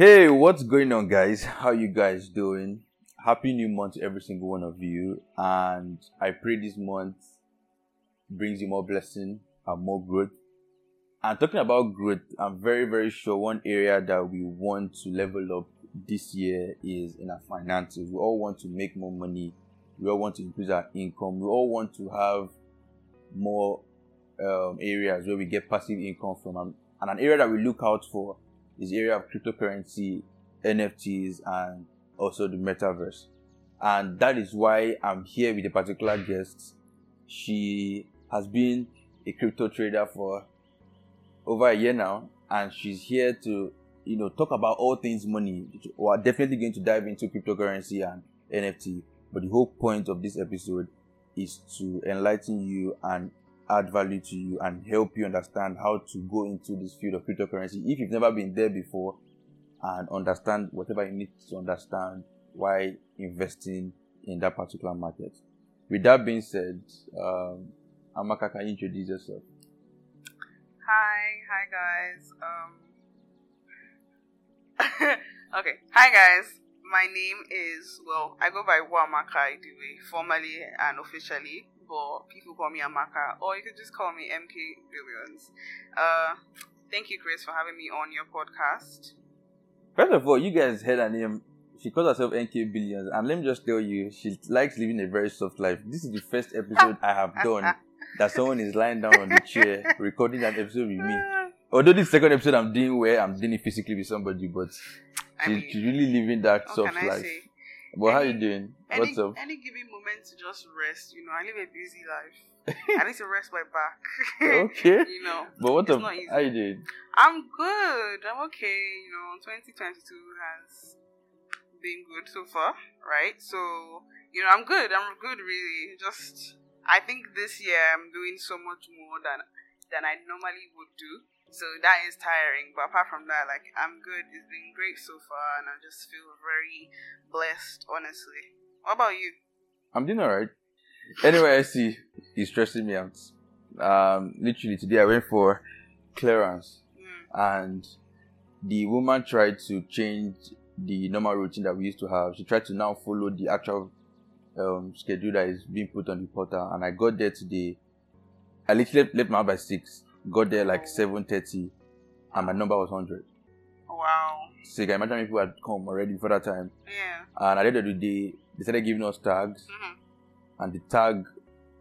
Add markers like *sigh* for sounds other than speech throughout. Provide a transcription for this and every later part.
Hey, what's going on, guys? How you guys doing? Happy new month to every single one of you, and I pray this month brings you more blessing and more growth. And talking about growth, I'm very, very sure one area that we want to level up this year is in our finances. We all want to make more money. We all want to increase our income. We all want to have more um, areas where we get passive income from. And, and an area that we look out for is the area of cryptocurrency, NFTs, and also the metaverse. And that is why I'm here with a particular guest. She has been a crypto trader for over a year now, and she's here to, you know, talk about all things money. We are definitely going to dive into cryptocurrency and NFT, but the whole point of this episode is to enlighten you and add value to you and help you understand how to go into this field of cryptocurrency if you've never been there before and understand whatever you need to understand why investing in that particular market. With that being said, um, Amaka, can you introduce yourself? Hi, hi guys. Um, *laughs* okay, hi guys. My name is well, I go by Nwaamaka Iduwe, formally and officially, but people call me Amaka, or you could just call me MK Billions. Uh, thank you, Chris, for having me on your podcast. First of all, you guys heard her name. She calls herself MK Billions, and let me just tell you, she likes living a very soft life. This is the first episode I have *laughs* done that someone is lying down on the chair *laughs* recording that episode with me. Although this second episode I'm doing where I'm doing it physically with somebody, but I she's, mean, she's really living that soft life. say? But how Any- you doing? Any, What's up? any given moment to just rest, you know, I live a busy life. I need *laughs* to rest my back. Okay. *laughs* you know, But what up? not easy. How you doing? I'm good. I'm okay. You know, 2022 has been good so far, right? So, you know, I'm good. I'm good, really. Just, I think this year I'm doing so much more than than I normally would do. So that is tiring. But apart from that, like, I'm good. It's been great so far, and I just feel very blessed, honestly. What about you? I'm doing alright. Anyway, I see he's stressing me out. Um, literally today I went for clearance, Mm. and the woman tried to change the normal routine that we used to have. She tried to now follow the actual um, schedule that is being put on the portal. And I got there today. I literally left, left my house by six. Got there like seven thirty, and my number was hundred. Wow. So you can imagine if people had come already before that time. Yeah. And at the end of the day, they started giving us tags, Mhm. and the tag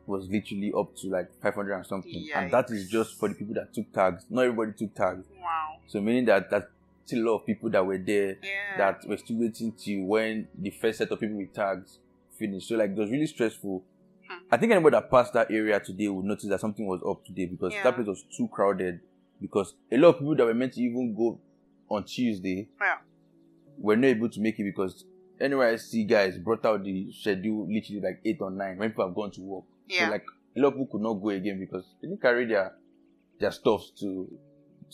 was literally up to like 500 and something. And that is just for the people that took tags. Not everybody took tags. Wow. So meaning that that's still a lot of people that were there Yeah. that were still waiting till when the first set of people with tags finished. So like it was really stressful. Hmm. I think anybody that passed that area today would notice that something was up today because Yeah. that place was too crowded. Because a lot of people that were meant to even go on Tuesday Yeah. We're not able to make it because NYSC guys brought out the schedule literally like eight or nine when people have gone to work. Yeah. So like a lot of people could not go again because they didn't carry their their stuff to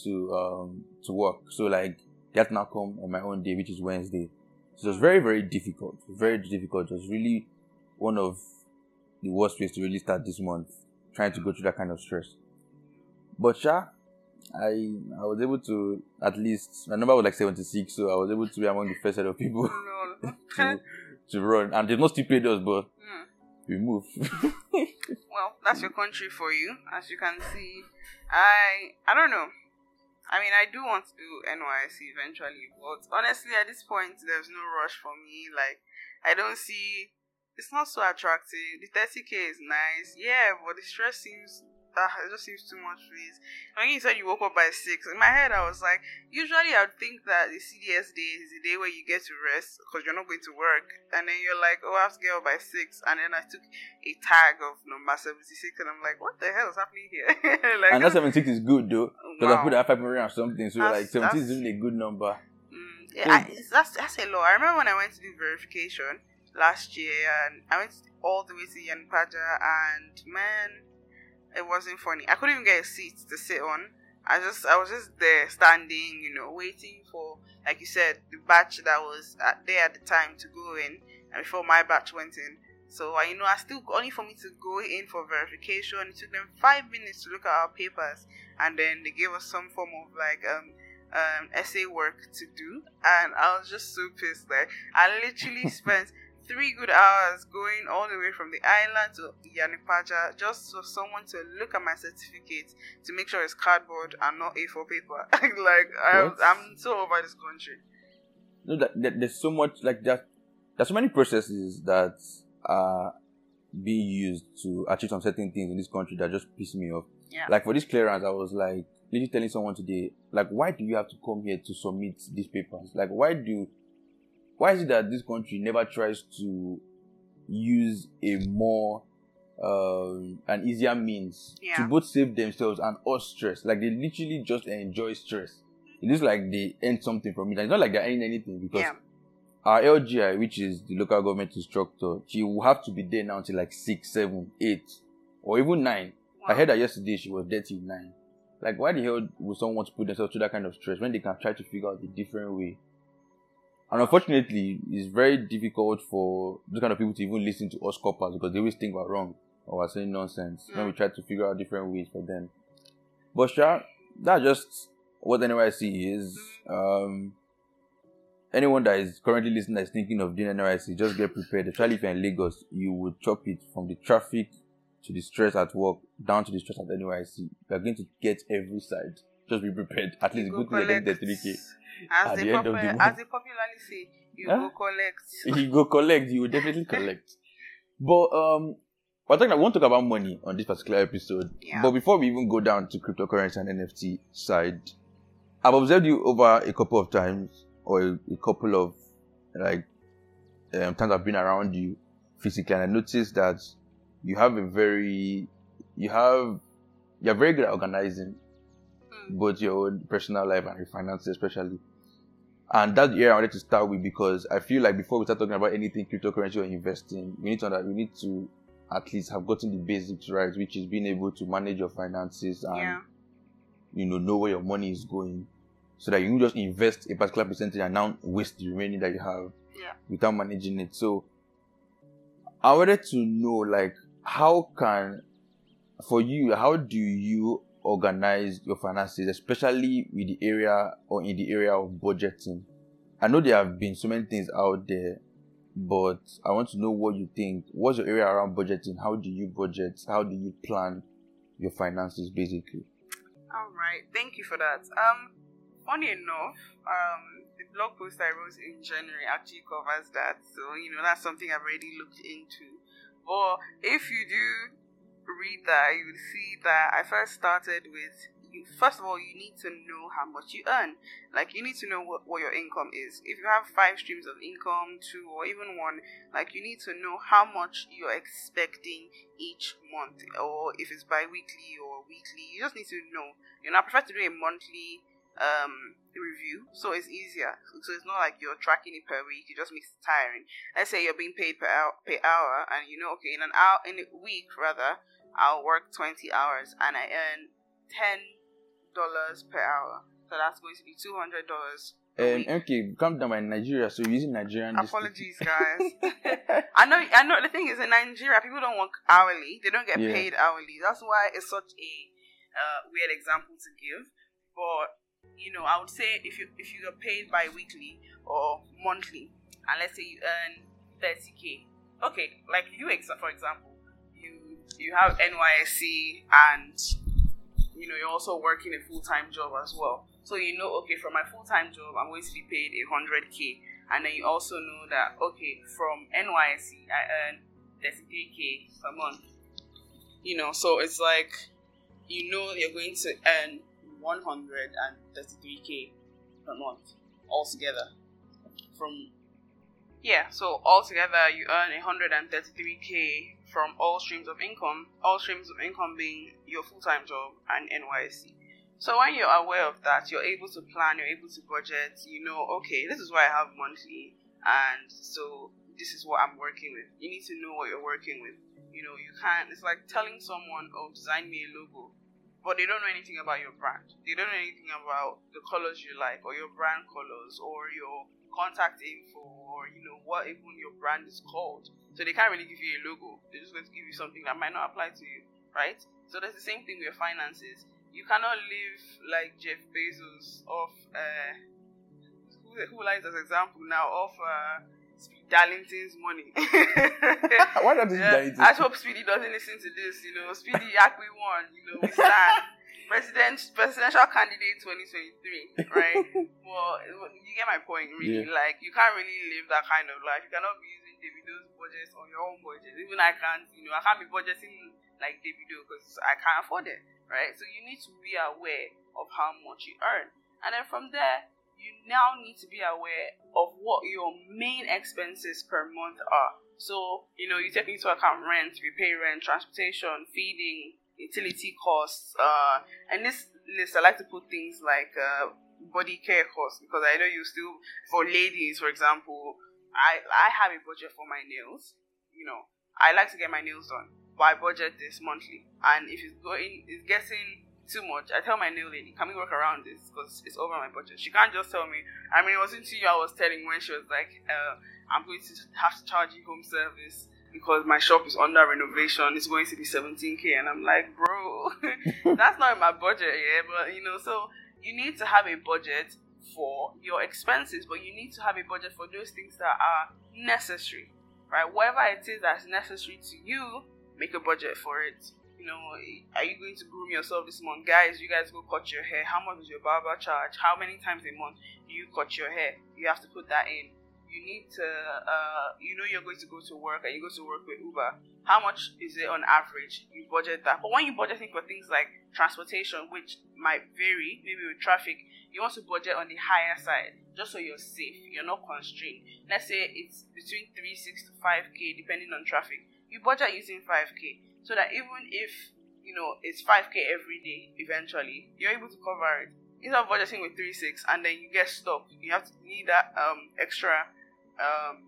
to um to work. So like they had to now come on my own day, which is Wednesday. So it was very, very difficult. Very difficult. It was really one of the worst ways to really start this month, trying to go through that kind of stress. But Sha, I I was able to at least my number was like seventy six, so I was able to be among the first set of people No. *laughs* to to run. And there's no stipulated us, but Mm. we move. *laughs* Well, that's your country for you, as you can see. I I don't know. I mean, I do want to do NYSC eventually, but honestly, at this point, there's no rush for me. Like, I don't see. It's not so attractive. The 30k is nice, yeah, but the stress seems. Uh, it just seems too much, for please. When you said you woke up by six, in my head I was like, usually I'd think that the CDS day is the day where you get to rest because you're not going to work, and then you're like, oh, I have to get up by six, and then I took a tag of number 76 and I'm like, what the hell is happening here? *laughs* like, and that *laughs* seventy six is good though. Because I wow. put that five hundred or something. So That's- like seventy is that's- really a good number. Mm, yeah, I, that's, that's a lot. I remember when I went to do verification last year and I went all the way to Yanpaja and man, it wasn't funny. I couldn't even get a seat to sit on. I just I was just there standing, you know, waiting for like you said, the batch that was at, there at the time to go in and before my batch went in. So I you know I still only for me to go in for verification. It took them five minutes to look at our papers and then they gave us some form of like um um, essay work to do, and I was just so pissed. Like I literally *laughs* spent three good hours going all the way from the island to Yanipaja just for someone to look at my certificate to make sure it's cardboard and not A4 paper. *laughs* like I'm, I'm so over this country. No, that, that, there's so much like that. There's so many processes that are being used to achieve some certain things in this country that just piss me off. Yeah. Like for this clearance, I was like literally telling someone today, like, why do you have to come here to submit these papers? Like, why do why is it that this country never tries to use a more um, an easier means Yeah. to both save themselves and us stress? Like they literally just enjoy stress. It looks like they earn something from it. It's not like they're earning anything because Yeah. our LGI, which is the local government instructor, she will have to be there now until like six, seven, eight, or even nine. I heard that yesterday she was there till nine. Like, why the hell would someone want to put themselves through that kind of stress when they can try to figure out a different way? And unfortunately, it's very difficult for those kind of people to even listen to us corpers because they always think we're wrong or we're saying nonsense when we try to figure out different ways for them. But sure, that's just what NYSC is. Um, anyone that is currently listening that is thinking of doing NYSC, just get prepared. Especially if you're in Lagos, you would chop it from the traffic to the stress at work down to the stress at NYSC. You're going to get every side. Just be prepared. At least go getting collect. the 3K. As the end of the as they popularly say, you Huh? go collect. you go collect, you will definitely collect. But um we're talking I won't talk about money on this particular episode. Yeah. But before we even go down to cryptocurrency and NFT side, I've observed you over a couple of times or a, a couple of like um, times I've been around you physically and I noticed that you have a very you have you're very good at organizing. Both your own personal life and your finances especially. And that's the area I wanted to start with because I feel like before we start talking about anything cryptocurrency or investing, we need to we need to at least have gotten the basics right, which is being able to manage your finances and Yeah. you know know where your money is going, so that you can just invest a particular percentage and now waste the remaining that you have Yeah. without managing it. So I wanted to know like how can for you how do you organize your finances, especially with the area or in the area of budgeting? I know there have been so many things out there, but I want to know what you think. What's your area around budgeting? How do you budget? How do you plan your finances basically? All right, thank you for that. Um, funny enough, um, the blog post I wrote in January actually covers that. So you know that's something I've already looked into. But if you do read that, you will see that I first started with. You, first of all, you need to know how much you earn. Like you need to know what, what your income is. If you have five streams of income, two or even one, like you need to know how much you're expecting each month, or if it's bi-weekly or weekly. You just need to know. You know, I prefer to do a monthly um review, so it's easier. So it's not like you're tracking it per week. It just makes it tiring. Let's say you're being paid per hour, per hour, and you know, okay, in an hour, in a week rather, I'll work twenty hours and I earn ten dollars per hour. So that's going to be two hundred dollars. Um, okay, come down by Nigeria, so you're using Nigerian. Apologies, guys. *laughs* I know, I know. The thing is, in Nigeria, people don't work hourly; they don't get Yeah. paid hourly. That's why it's such a uh, weird example to give. But you know, I would say if you if you get paid bi-weekly or monthly, and let's say you earn thirty k, okay, like you, ex- for example, you have NYSC and you know you're also working a full-time job as well. So you know, okay, from my full-time job, I'm going to be paid a hundred k and then you also know that okay from NYSC I earn 33k per month. You know, so it's like you know you're going to earn 133k per month altogether. From yeah, so altogether you earn 133k from all streams of income. All streams of income being your full-time job and NYSC. So when you're aware of that, you're able to plan, you're able to budget, you know, okay, this is what I have monthly, and so this is what I'm working with. You need to know what you're working with. You know, you can't, it's like telling someone, oh, design me a logo, but they don't know anything about your brand. They don't know anything about the colors you like, or your brand colors, or your contact info, or, you know, what even your brand is called. So they can't really give you a logo. They're just going to give you something that might not apply to you, right? So that's the same thing with your finances you cannot live like Jeff Bezos off. Uh, who, who likes as example now of uh, Darlington's money. *laughs* Why not Yeah, Darlington? I hope Speedy doesn't listen to this. You know, Speedy Yakwe won. You know, we stand president presidential candidate 2023, right? *laughs* well, you get my point, really. Like, you can't really live that kind of life. You cannot be using Davido's budgets on your own budget. Even I can't. You know, I can't be budgeting like Davido because I can't afford it, right? So you need to be aware of how much you earn, and then from there. You now need to be aware of what your main expenses per month are. So, you know, you take into account rent, you pay rent, transportation, feeding, utility costs, uh, and this list I like to put things like uh, body care costs because I know you still for ladies, for example, I I have a budget for my nails. You know, I like to get my nails done, but I budget this monthly, and if it's going, it's getting too much. I tell my nail lady, can we work around this because it's over my budget. She can't just tell me. I mean, it wasn't you I was telling when she was like, uh, I'm going to have to charge you home service because my shop is under renovation. It's going to be 17k, and I'm like, bro, *laughs* that's not in my budget, yeah. But you know, so you need to have a budget for your expenses, but you need to have a budget for those things that are necessary, right? Whatever it is that's necessary to you, make a budget for it. You know, are you going to groom yourself this month? Guys, you guys go cut your hair. How much does your barber charge? How many times a month do you cut your hair? You have to put that in. You need to, uh, you know, you're going to go to work and you go to work with Uber. How much is it on average? You budget that. But when you're budgeting for things like transportation, which might vary, maybe with traffic, you want to budget on the higher side just so you're safe. You're not constrained. Let's say it's between 3, 6 to 5k depending on traffic. You budget using 5k so that even if you know it's 5k every day eventually you're able to cover it instead of budgeting with 3 6 and then you get stuck you have to need that um extra um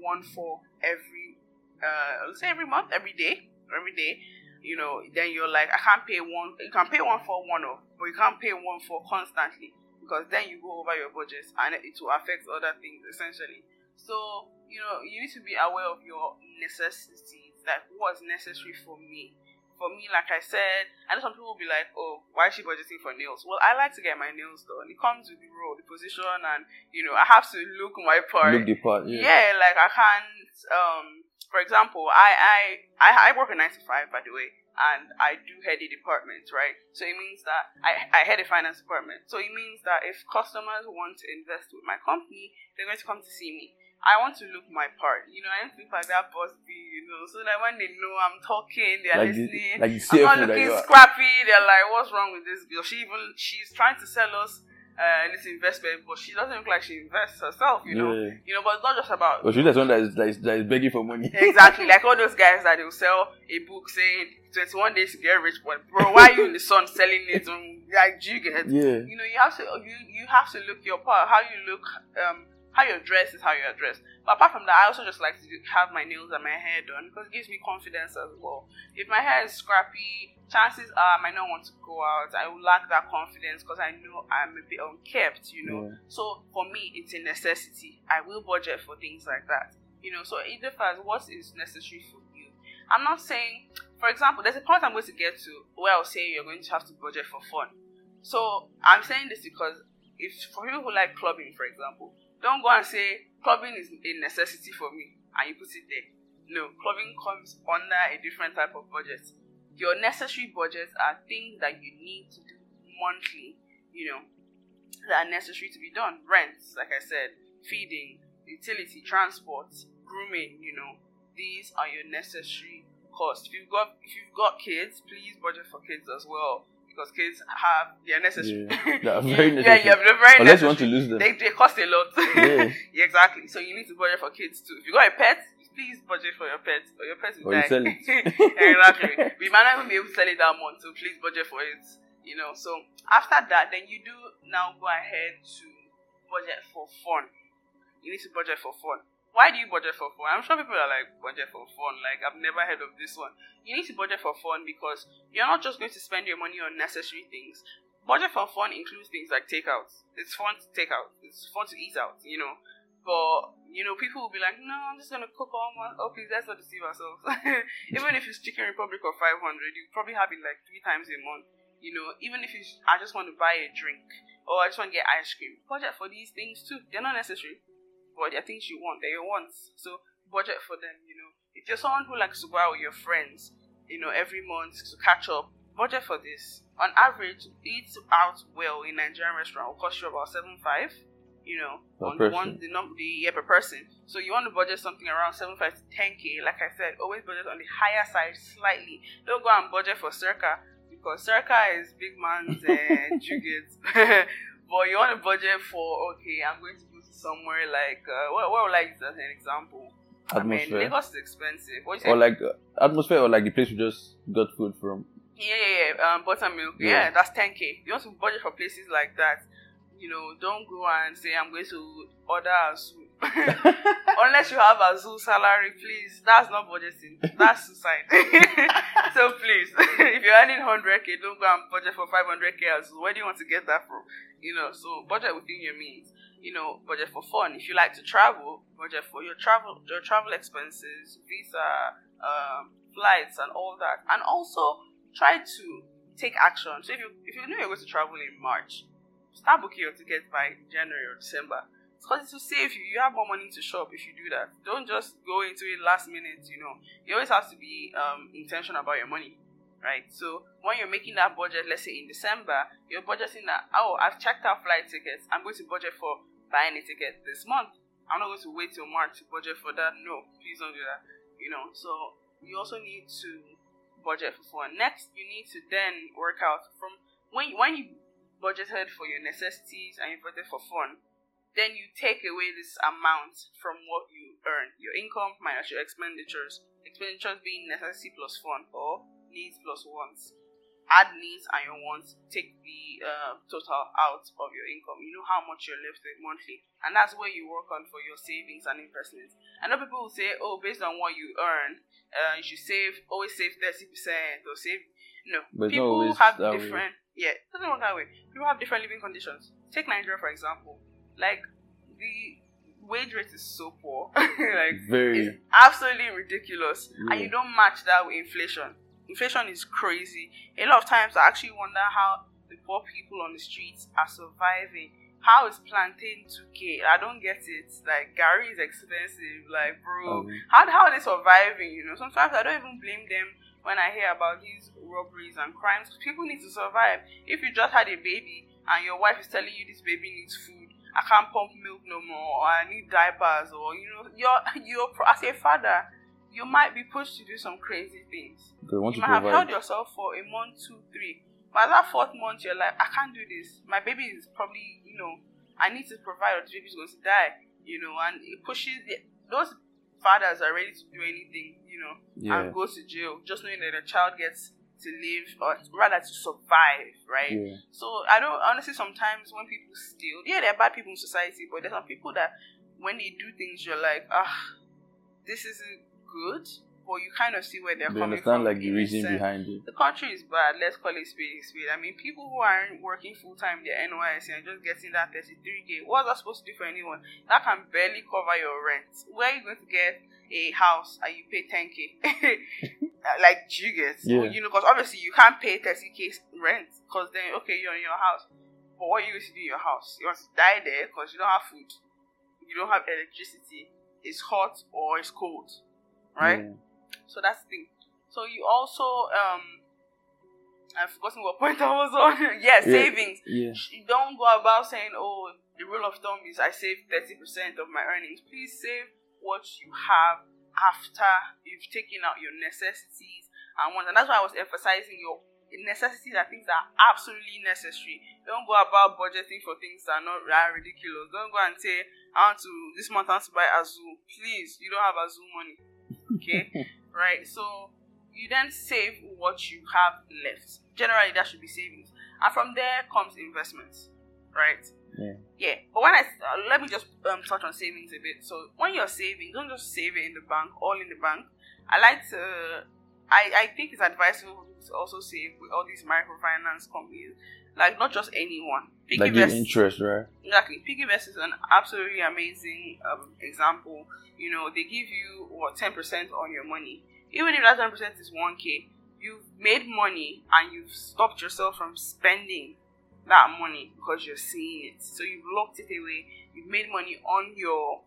1 for every uh let's say every month every day every day you know then you're like i can't pay one you can pay one for one off but you can't pay one for constantly because then you go over your budget and it will affect other things essentially so you know you need to be aware of your necessities like what's necessary for me. For me, like I said, I know some people will be like, "Oh, why is she budgeting for nails?" Well, I like to get my nails done. It comes with the role, the position, and you know, I have to look my part. Look the part, yeah. yeah, like I can't. Um, for example, I I I, I work to five, by the way, and I do head a department, right? So it means that I I head a finance department. So it means that if customers want to invest with my company, they're going to come to see me. I want to look my part. You know, I want to look like that boss B, you know, so that when they know I'm talking, they're Like the- listening. like the I'm not looking you scrappy. They're like, what's wrong with this girl? She even she's trying to sell us uh, this investment, but she doesn't look like she invests herself. You know, Yeah. you know, but it's not just about But she's the one that is, that is, that is begging for money. *laughs* exactly like all those guys that will sell a book saying 21 days to get rich but bro why are you in the sun selling it um, *laughs* like do you get yeah. you know you have to you you have to look your part how you look um how you're dressed is how you're dressed but apart from that i also just like to have my nails and my hair done because it gives me confidence as well. If my hair is scrappy chances are i might not want to go out. I will lack that confidence because i know i'm a bit unkept you know. Yeah. so for me it's a necessity. I will budget for things like that you know. So it differs what is necessary for you. I'm not saying for example there's a point i'm going to get to where i'll say you're going to have to budget for fun. So i'm saying this because if for people who like clubbing for example don't go and say clubbing is a necessity for me and you put it there. No clubbing comes under a different type of budget. Your necessary budgets are things that you need to do monthly you know that are necessary to be done. Rents like i said feeding utility transport grooming you know these are your necessary costs. If you've got if you've got kids please budget for kids as well because kids have they're necessary. Yeah, they are *laughs* very yeah yeah necessary. they're very Unless you want to lose them. they, they cost a lot. *laughs* Yeah. Yeah, exactly. So you need to budget for kids too. If you got a pet please budget for your pet or your pet will Or you die. sell it. *laughs* exactly. We might not even be able to sell it that month so please budget for it you know. So after that then you do now go ahead to budget for fun. You need to budget for fun why do you budget for fun i'm sure people are like budget for fun like i've never heard of this one you need to budget for fun because you're not just going to spend your money on necessary things budget for fun includes things like takeouts it's fun to take out it's fun to eat out you know but you know, people will be like, "No, I'm just gonna cook all my." Oh, please, let's not deceive ourselves. *laughs* Even if it's Chicken Republic or 500, you probably have it like three times a month. You know, even if it's, I just want to buy a drink or I just want to get ice cream, budget for these things too. They're not necessary, but they're things you want. that you want. So budget for them. You know, if you're someone who likes to go out with your friends, you know, every month to catch up, budget for this. On average, eat out well in Nigerian restaurant will cost you about seven five. You know, Per on person. one the number the yeah, per person. So you want to budget something around seven five to ten k. Like I said, always budget on the higher side slightly. Don't go and budget for circa because circa is big man's uh, *laughs* jugget. *laughs* but you want to budget for okay, I'm going to to somewhere like uh, what what would I use as an example? I mean, Atmosphere. Lagos is expensive. What you or like uh, atmosphere or like the place we just got food from. Yeah, yeah, yeah. Um, buttermilk. Yeah. Yeah. that's 10k. You want to budget for places like that. You know, don't go and say I'm going to order Azul. *laughs* Unless you have Azul salary, please. That's not budgeting. That's suicide. *laughs* so please, *laughs* if you're earning 100k, don't go and budget for 500k Azul. Where do you want to get that from? You know, so budget within your means. You know, budget for fun. If you like to travel, budget for your travel, your travel expenses, visa, um, flights, and all that. And also try to take action. So if you if you know you're going to travel in March, start booking your tickets by January or December. Because it will save you. You have more money to shop if you do that. Don't just go into it last minute. You know, you always have to be um, intentional about your money, right? So when you're making that budget, let's say in December, you're budgeting that. Oh, I've checked out flight tickets. I'm going to budget for buying a ticket this month. I'm not going to wait till March to budget for that. No, please don't do that. You know, so you also need to budget for fun. Next, you need to then work out from when when you budgeted for your necessities and you budgeted for fun, then you take away this amount from what you earn, your income minus your expenditures. Expenditures being necessity plus fun or needs plus wants. Add needs and your wants, take the uh, total out of your income. You know how much you're left with monthly, and that's where you work on for your savings and investments. I know people will say, "Oh, based on what you earn, uh, you should save always save thirty percent or save." No, But people have that way. different. Yeah, it doesn't work that way. People have different living conditions. Take Nigeria for example. Like the wage rate is so poor. *laughs* like Very. it's absolutely ridiculous, and you don't match that with inflation. Inflation is crazy. A lot of times, I actually wonder how the poor people on the streets are surviving. How is plantain 2k? I don't get it. Like Garri is expensive. Like bro, Um, how how are they surviving? You know, sometimes I don't even blame them when I hear about these robberies and crimes. People need to survive. If you just had a baby and your wife is telling you this baby needs food, I can't pump milk no more, or I need diapers, or you know, you're *laughs* you're as a father, you might be pushed to do some crazy things. they want You to might have held yourself for a month, two, three. By that fourth month, you're like, I can't do this. My baby is probably, you know, I need to provide, or the baby's going to die. You know, and it pushes the, those fathers are ready to do anything, you know, Yeah. and go to jail just knowing that the child gets to live or rather to survive, right? Yeah. So I don't honestly sometimes when people steal, yeah, there are bad people in society, but there's some people that when they do things, you're like, ah, this isn't good, but you kind of see where they're They coming understand from. Understand like the reason sense. behind it. The country is bad. Let's call it a spade. I mean, people who aren't working full time, their NYS and just getting that 33k. What's that supposed to do for anyone? That can barely cover your rent. Where are you going to get a house and you pay 10k? *laughs* like, you get? Yeah. You know, because obviously you can't pay 30k rent because then, okay, you're in your house. But what are you going to do in your house? You want to die there because you don't have food, you don't have electricity, it's hot or it's cold, right? Yeah. So that's the thing. So you also um I've forgotten what point *laughs* I was on. yeah, savings. Yeah. You don't go about saying, Oh, the rule of thumb is I save thirty percent of my earnings. Please save what you have after you've taken out your necessities and wants. And that's why I was emphasizing your necessities are things that are absolutely necessary. Don't go about budgeting for things that are not that ridiculous. Don't go and say, I want to this month I want to buy Azul. Please, you don't have Azul money. Okay? right? So you then save what you have left. Generally, that should be savings, and from there comes investments, right? Yeah. Yeah. But when I uh, let me just um, touch on savings a bit. So when you're saving, don't just save it in the bank, all in the bank. I like to. I I think it's advisable to also save with all these microfinance companies, like not just anyone. Like give interest, right? Exactly. Piggyvest is an absolutely amazing um, example. You know, they give you what ten percent on your money. Even if that ten percent is one k, you've made money and you've stopped yourself from spending that money because you're seeing it. So you've locked it away. You've made money on your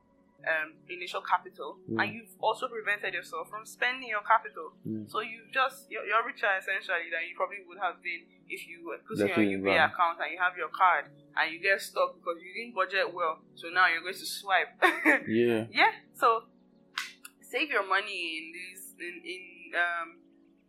um, initial capital, Mm. and you've also prevented yourself from spending your capital. Mm. So you've just you're, you're richer essentially than you probably would have been if you were putting Definitely your UBA right. account and you have your card and you get stuck because you didn't budget well. So now you're going to swipe. *laughs* Yeah. yeah. So save your money in these in in um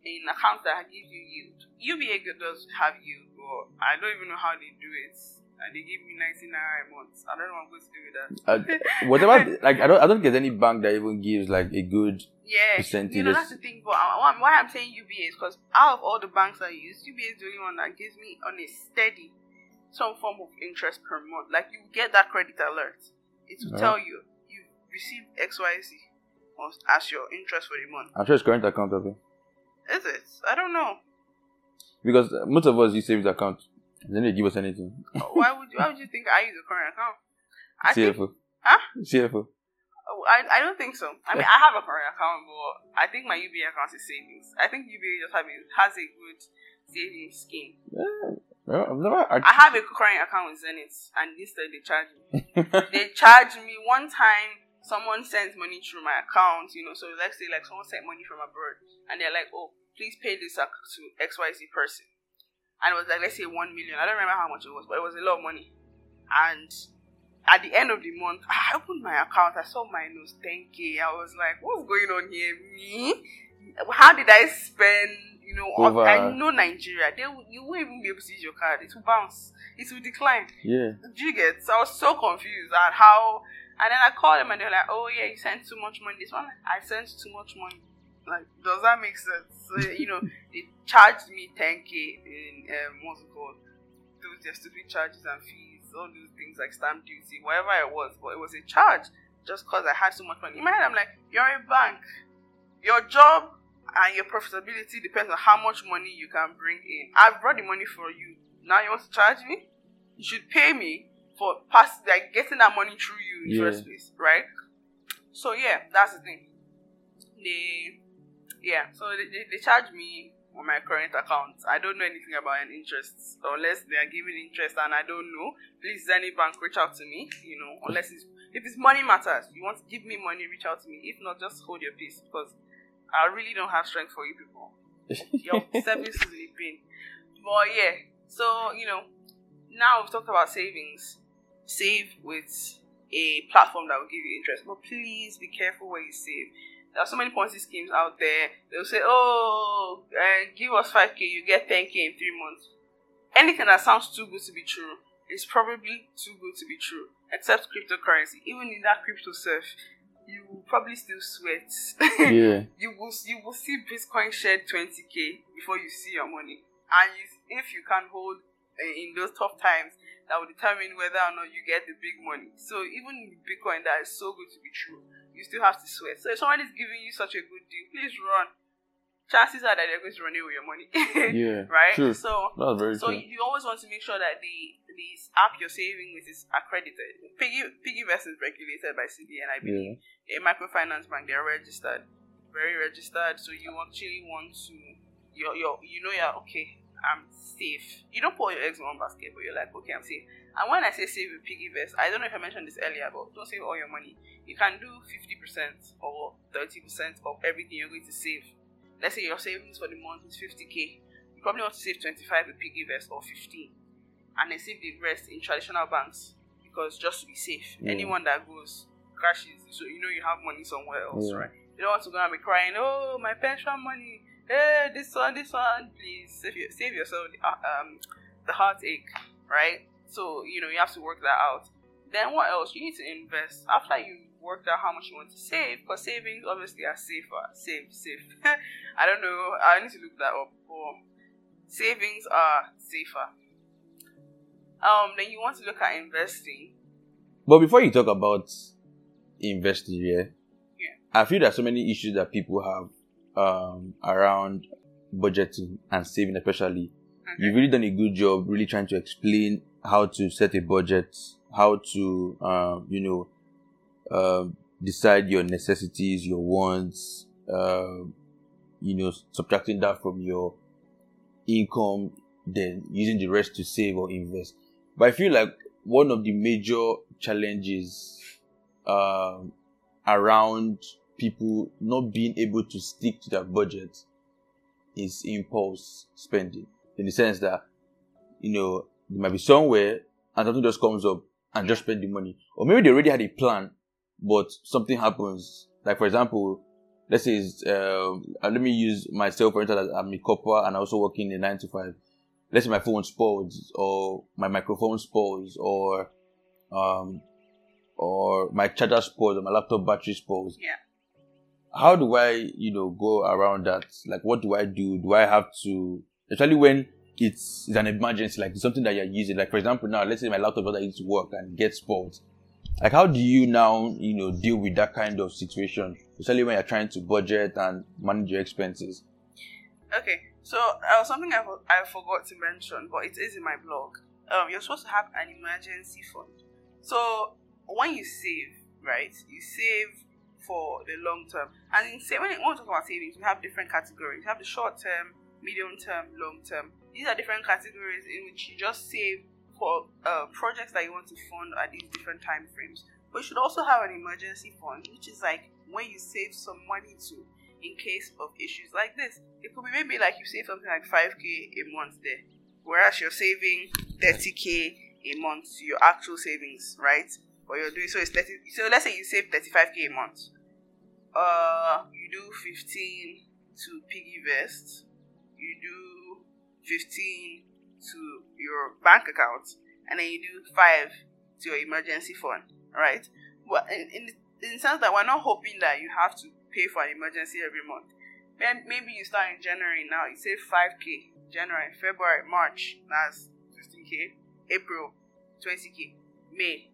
in accounts that give you yield. UBA does have yield, but I don't even know how they do it. And they give me 99 a month. I don't know what I'm going to do with that. Uh, whatever, *laughs* like I don't, I don't get any bank that even gives like a good. Yeah, you know that's the thing. But I- why, I'm saying UBA is because out of all the banks I use, UBA is the only one that gives me on a steady some form of interest per month. Like you get that credit alert, it will Yeah. tell you you received X Y Z as- your interest for the month. I'm sure it's current account of it Is it? I don't know. because most of us use savings account. They don't give us anything. Oh, why would you, why would you think I use a current account? I *laughs* think CFO. Huh? CFO. Oh, I, I don't think so. I mean, I have a current account, but I think my UBA account is savings. I think UBA just have a, has a good savings scheme. Well, I've never. I I, have a current account with Zenith, and instead they charge me. *laughs* they charge me one time. Someone sends money through my account, you know. So let's say like someone sent money from abroad, and they're like, "Oh, please pay this to X Y Z person," and it was like let's say one million. I don't remember how much it was, but it was a lot of money. And at the end of the month, I opened my account. I saw minus 10k. I was like, what's going on here? Me? How did I spend? You know, Over- I know Nigeria. They you won't even be able to use your card. It will bounce. It will decline. yeah. Do you get? So I was so confused at how. And then I called them and they were like, "Oh yeah, you sent too much money." This one, I sent too much money. Like, does that make sense? So you know, *laughs* they charged me 10k in um, what's it called? Those their stupid charges and fees, all those things like stamp duty, whatever it was. But it was a charge just because I had so much money. In my head, I'm like, you're a bank. Your job and your profitability depends on how much money you can bring in. I've brought the money for you. Now you want to charge me? You should pay me for pass like getting that money through you in the Yeah. first place, right? So yeah, that's the thing. They yeah, so they, they, they charge me on my current account. I don't know anything about an interest unless they are giving interest and I don't know. Please any bank reach out to me, you know, unless it's if it's money matters, you want to give me money, reach out to me. If not, just hold your peace because I really don't have strength for you people. *laughs* Your service is in pain. But yeah, so you know, now we've talked about savings. Save with a platform that will give you interest. But please be careful where you save. There are so many Ponzi schemes out there. They'll say, "Oh, uh, give us five k, you get ten k in three months." Anything that sounds too good to be true is probably too good to be true. Except cryptocurrency. Even in that crypto surf, you will probably still sweat. *laughs* Yeah. you will you will see Bitcoin shed 20k before you see your money, and you, if you can hold uh, in those tough times, that will determine whether or not you get the big money. So even Bitcoin, that is so good to be true, you still have to sweat. So if someone is giving you such a good deal, please run. Chances are that they're going to run away with your money, *laughs* Yeah. right? True. So That's very so true. you always want to make sure that the the app you're saving with is accredited. Piggy Piggyvest is regulated by CBN, I believe Yeah. a microfinance bank they're registered very registered so you actually want to you're, you're you know you're okay i'm safe you don't put your eggs in one basket but you're like okay i'm safe and when i say save with piggy vest i don't know if i mentioned this earlier but don't save all your money you can do 50% or 30% of everything you're going to save. Let's say your savings for the month is 50k you probably want to save 25 with piggy vest or 15 and then save the rest in traditional banks because just to be safe. Yeah. anyone that goes crashes so you know you have money somewhere else. Right. You don't want to go and be crying oh my pension money. Hey this one this one please save, your, save yourself the, uh, um, the heartache right? So you know you have to work that out. Then what else? You need to invest. After you worked out how much you want to save because savings obviously are safer safe safe *laughs* i don't know i need to look that up but savings are safer um then you want to look at investing But before you talk about investing, yeah, Yeah. I feel there's so many issues that people have um, around budgeting and saving, especially. You've really done a good job, really trying to explain how to set a budget, how to, um, you know, um decide your necessities, your wants, um you know, subtracting that from your income, then using the rest to save or invest. But I feel like one of the major challenges um, around people not being able to stick to their budget is impulse spending in the sense that you know you might be somewhere and something just comes up and just spend the money or maybe they already had a plan but something happens like for example let's say uh, let me use myself for instance i'm a corper and i also work in a nine to five let's say my phone spoils or my microphone spoils or um or my charger spoils or my laptop battery spoils Yeah. how do I, you know, go around that? Like, what do I do? Do I have to, especially when it's, it's an emergency, like something that you're using? Like, for example, now, let's say my laptop doesn't need to work and gets spoiled. Like, how do you now, you know, deal with that kind of situation? Especially when you're trying to budget and manage your expenses. Okay, so uh, something I, I forgot to mention, but it is in my blog. Um, you're supposed to have an emergency fund. So when you save, right, you save for the long term. And in when, we talk about savings, we have different categories. We have the short term, medium term, long term. These are different categories in which you just save for uh, projects that you want to fund at these different time frames. But you should also have an emergency fund, which is like when you save some money to in case of issues like this. It could be maybe like you save something like 5k a month there, whereas you're saving 30k a month to your actual savings, right? Or you're doing so it's 30 so let's say you save 35k a month. Uh you do 15 to piggy vest, you do 15 to your bank account, and then you do 5 to your emergency fund, right? Well, in, in, in the sense that we're not hoping that you have to pay for an emergency every month. Then maybe you start in January now, you save 5k. January, February, March, that's 15k. April, 20k. May,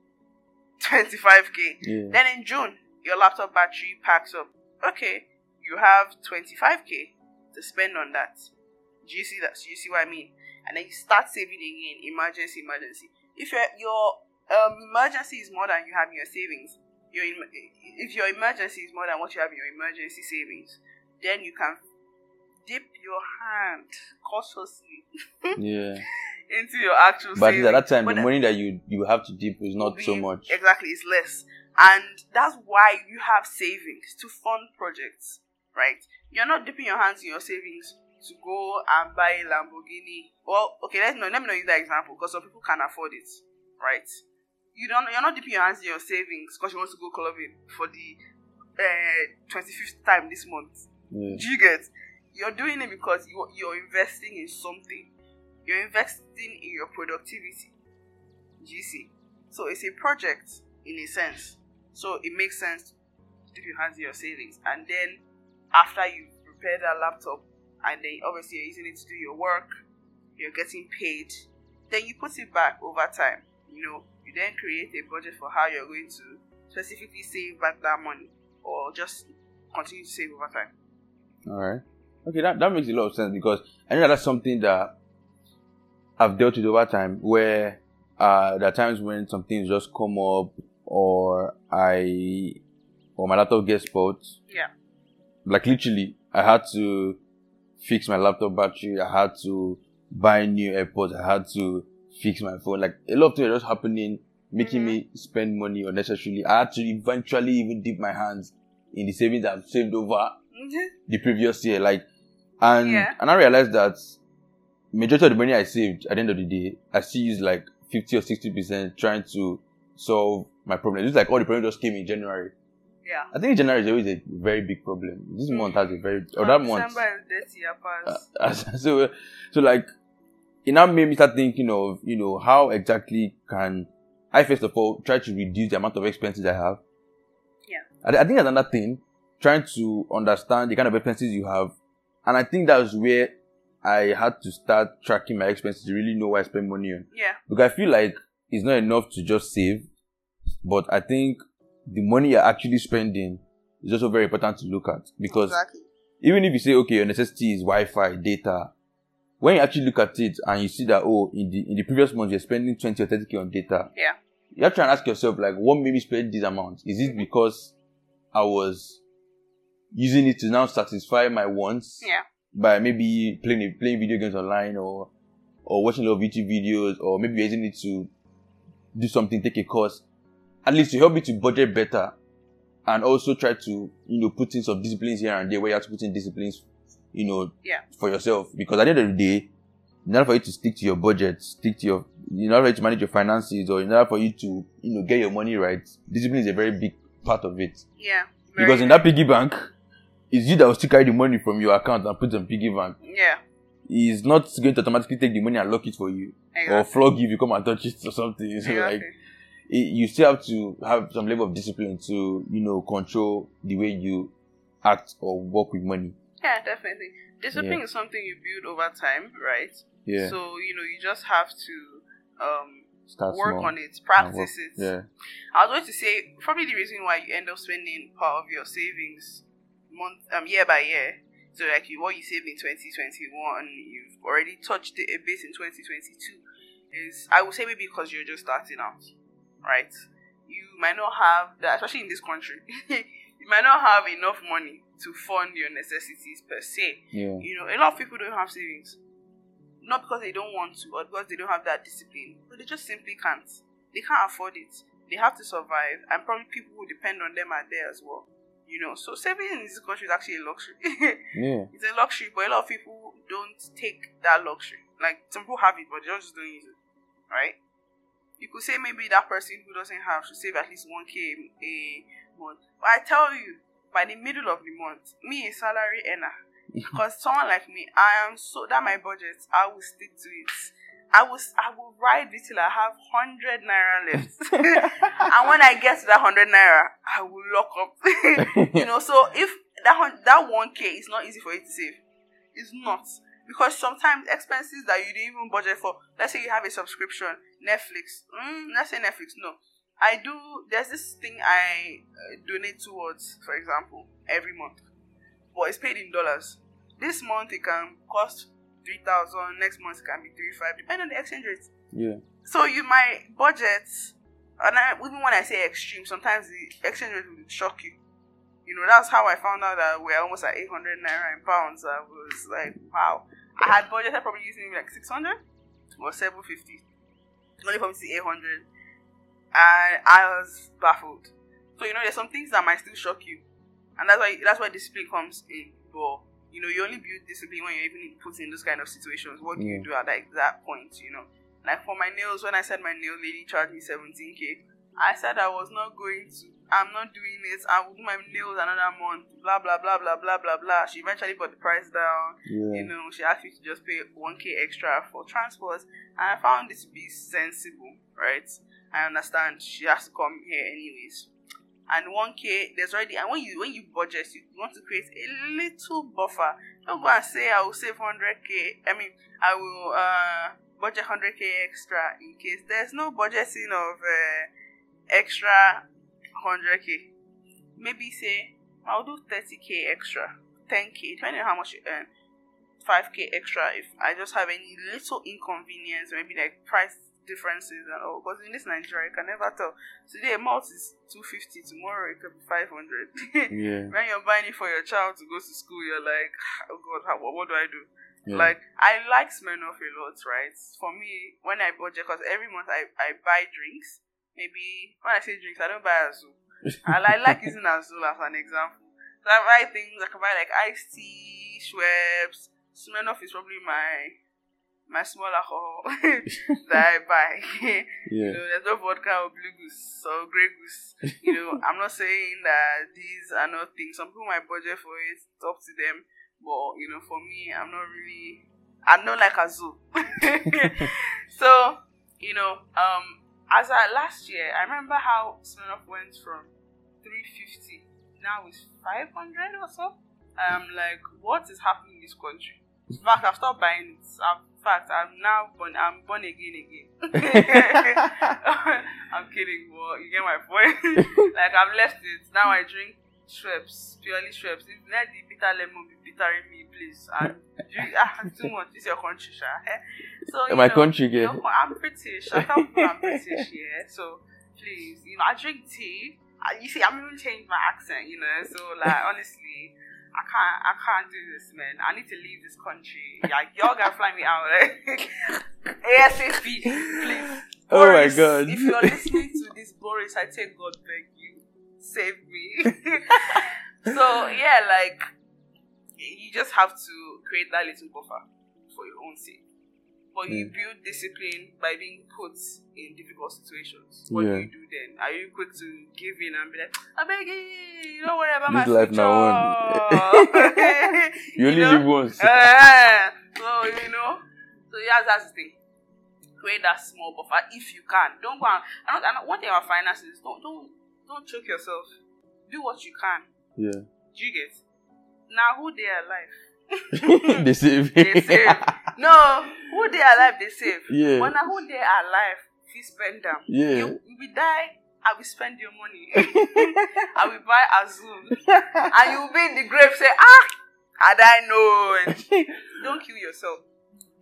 *laughs* 25k. Yeah. Then in June, your laptop battery packs up. Okay, you have 25k to spend on that. Do you see that? Do you see what I mean? And then you start saving again, emergency, emergency. If your your um, emergency is more than you have in your savings, your if your emergency is more than what you have in your emergency savings, then you can dip your hand cautiously *laughs* Yeah. into your actual But savings. at that time, But the money that you, you have to dip is not will so much. Exactly, it's less. And that's why you have savings to fund projects, right? You're not dipping your hands in your savings to go and buy a Lamborghini. Well, okay, let's no, let me not use that example because some people can afford it, right? You don't. You're not dipping your hands in your savings because you want to go clubbing for the uh, 25th time this month. Yeah. Do you get? You're doing it because you, you're investing in something. You're investing in your productivity. Do you see? So it's a project in a sense. So it makes sense to dip your hands in your savings. And then after you've prepared that laptop and then obviously you're using it to do your work, you're getting paid, then you put it back over time. You know, you then create a budget for how you're going to specifically save back that money or just continue to save over time. All right. Okay, that, that makes a lot of sense because I know that's something that I've dealt with over time where uh, there are times when some things just come up or I or my laptop gets spoiled. Yeah. Like literally, I had to fix my laptop battery. I had to buy new AirPods. I had to fix my phone. Like a lot of things are just happening, making Mhm. me spend money unnecessarily. I had to eventually even dip my hands in the savings I've saved over the previous year. Like, and Yeah. and I realized that majority of the money I saved at the end of the day, I still use like fifty or sixty percent trying to solve my problem. It's like all the problems just came in January. Yeah. I think January is always a very big problem. This Mm. month has a very or that month. December is this year Uh, *laughs* so so like it now made me start thinking of you know how exactly can I first of all try to reduce the amount of expenses I have. Yeah. I, I think that's another thing trying to understand the kind of expenses you have, and I think that's where I had to start tracking my expenses to really know what I spend money on. yeah. Because I feel like it's not enough to just save, but I think the money you're actually spending is also very important to look at because exactly. even if you say okay your necessity is wi-fi data when you actually look at it and you see that oh in the in the previous month you're spending 20 or 30k on data Yeah. you have to ask yourself like what made me spend this amount is it because i was using it to now satisfy my wants Yeah. by maybe playing playing video games online or or watching a lot of YouTube videos or maybe using it to do something, take a course, at least to help you to budget better and also try to you know put in some disciplines here and there where you have to put in disciplines, you know, Yeah. for yourself because at the end of the day, in order for you to stick to your budget, stick to your in order for you to manage your finances or in order for you to you know get your money right, discipline is a very big part of it. Yeah. Because in that piggy bank, it's you that will still carry the money from your account and put it in piggy bank. Yeah. He's not going to automatically take the money and lock it for you or flog you if you come and touch it or something. *laughs* So Exactly. like it, you still have to have some level of discipline to you know control the way you act or work with money. yeah, definitely. Discipline is something you build over time, right? Yeah, So you know, you just have to um start work on it, practice it. Yeah, I was going to say probably the reason why you end up spending part of your savings month um year by year. So like you, what you saved in 2021, you've already touched it a bit in 2022. Is I would say maybe because you're just starting out, right? You might not have that, especially in this country. *laughs* you might not have enough money to fund your necessities per se. yeah, You know, a lot of people don't have savings. Not because they don't want to or because they don't have that discipline, but they just simply can't. They can't afford it. They have to survive, and probably people who depend on them are there as well. You know, so saving in this country is actually a luxury. *laughs* yeah, it's a luxury, but a lot of people don't take that luxury. Like some people have it, but they just don't use it. Right? You could say maybe that person who doesn't have should save at least one k a month. But I tell you, by the middle of the month, me a salary earner, *laughs* because someone like me, I am so that my budget, I will stick to it. I will I will ride it till I have hundred naira left. *laughs* *laughs* and when I get to that hundred naira, I will lock up. you know, so if that that one k is not easy for you to save, it's not because sometimes expenses that you didn't even budget for. Let's say you have a subscription, Netflix. Mm, let's say Netflix. No, I do. There's this thing I uh, donate towards, for example, every month, but it's paid in dollars. This month it can cost three thousand. Next month it can be three five, depending on the exchange rate. yeah, So you might budget, and I, even when I say extreme, sometimes the exchange rate will shock you. You know, that's how I found out that we're almost at 800 naira in pounds. I was like, wow. I had budgeted probably using like 600 or 750. Only for me to see 800. And I was baffled. So, you know, there's some things that might still shock you. And that's why that's why discipline comes in. But, you know, you only build discipline when you're even put in those kind of situations. What do you do at that exact point, you know? Like for my nails, when I said my nail lady charged me 17k, I said I was not going to. I'm not doing it. I will do my nails another month. Blah blah blah blah blah blah blah. She eventually put the price down. You know, she asked me to just pay 1k extra for transport, and I found this to be sensible, right? I understand she has to come here anyways. And 1k, there's already and when you when you budget, you want to create a little buffer. Don't go and say I will save 100k. I mean, I will uh budget 100k extra in case there's no budgeting of uh, extra 100k. Maybe say I'll do 30k extra, 10k, depending on how much you earn. 5k extra if I just have any little inconvenience, maybe like price differences and all. Because in this Nigeria, you can never tell. Today, a malt is 250, tomorrow it could be 500. *laughs* yeah, when you're buying it for your child to go to school, you're like, oh god, how, what, what do I do? yeah. Like, I like Smirnoff a lot, right? For me, when I budget, because every month I, I buy drinks, maybe, when I say drinks, I don't buy Azul. I, I like using Azul as an example. So I buy things, I can buy like iced tea, Schweppes. Smirnoff is probably my my small alcohol *laughs* that I buy. *laughs* You know, there's no vodka or blue goose or grey goose. You know, I'm not saying that these are not things. Some people might budget for it. It's up to them. But you know, for me, I'm not really. I'm not like a zoo. *laughs* so you know, um, as I last year, I remember how Smirnoff went from 350 now it's 500 or so. I'm like, what is happening in this country? In fact, I've stopped buying it. I've, in fact, I'm now born. I'm born again again. *laughs* *laughs* I'm kidding, but you get my point. *laughs* like I've left it. Now I drink Schweppes, purely Schweppes. If let the bitter lemon be bittering me, please. And drink, ah, *laughs* too much. This is your country, sha. eh? So you My know, country, you yeah. know, I'm British. I tell people I'm British, *laughs* yeah. So please, you know, I drink tea. Uh, You see, I'm even changed my accent, you know. So like, honestly, I can't, I can't do this, man. I need to leave this country. Like, y'all gotta fly me out, like, *laughs* ASAP, please. Oh my God. If you're listening to this, Boris, I take God beg you, save me. *laughs* so yeah, like, you just have to create that little buffer for your own sake. But you Mm. build discipline by being put in difficult situations. What Yeah. do you do then? Are you quick to give in and be like, I beg you, don't worry about my This life future. *laughs* now You only live once. Eh, *laughs* so you know, so yeah, that's the thing. Create that small buffer if you can. Don't go and and, and one thing about finances, don't don't don't choke yourself. Do what you can. Yeah. Do you get? Now who they are alive? *laughs* they save. They save. No, who they are alive they save. Yeah. But now who they are alive, you spend them. Yeah. You, you will die, I will spend your money. *laughs* I will buy Azul. and you will be in the grave say, ah, had I known. *laughs* Don't kill yourself.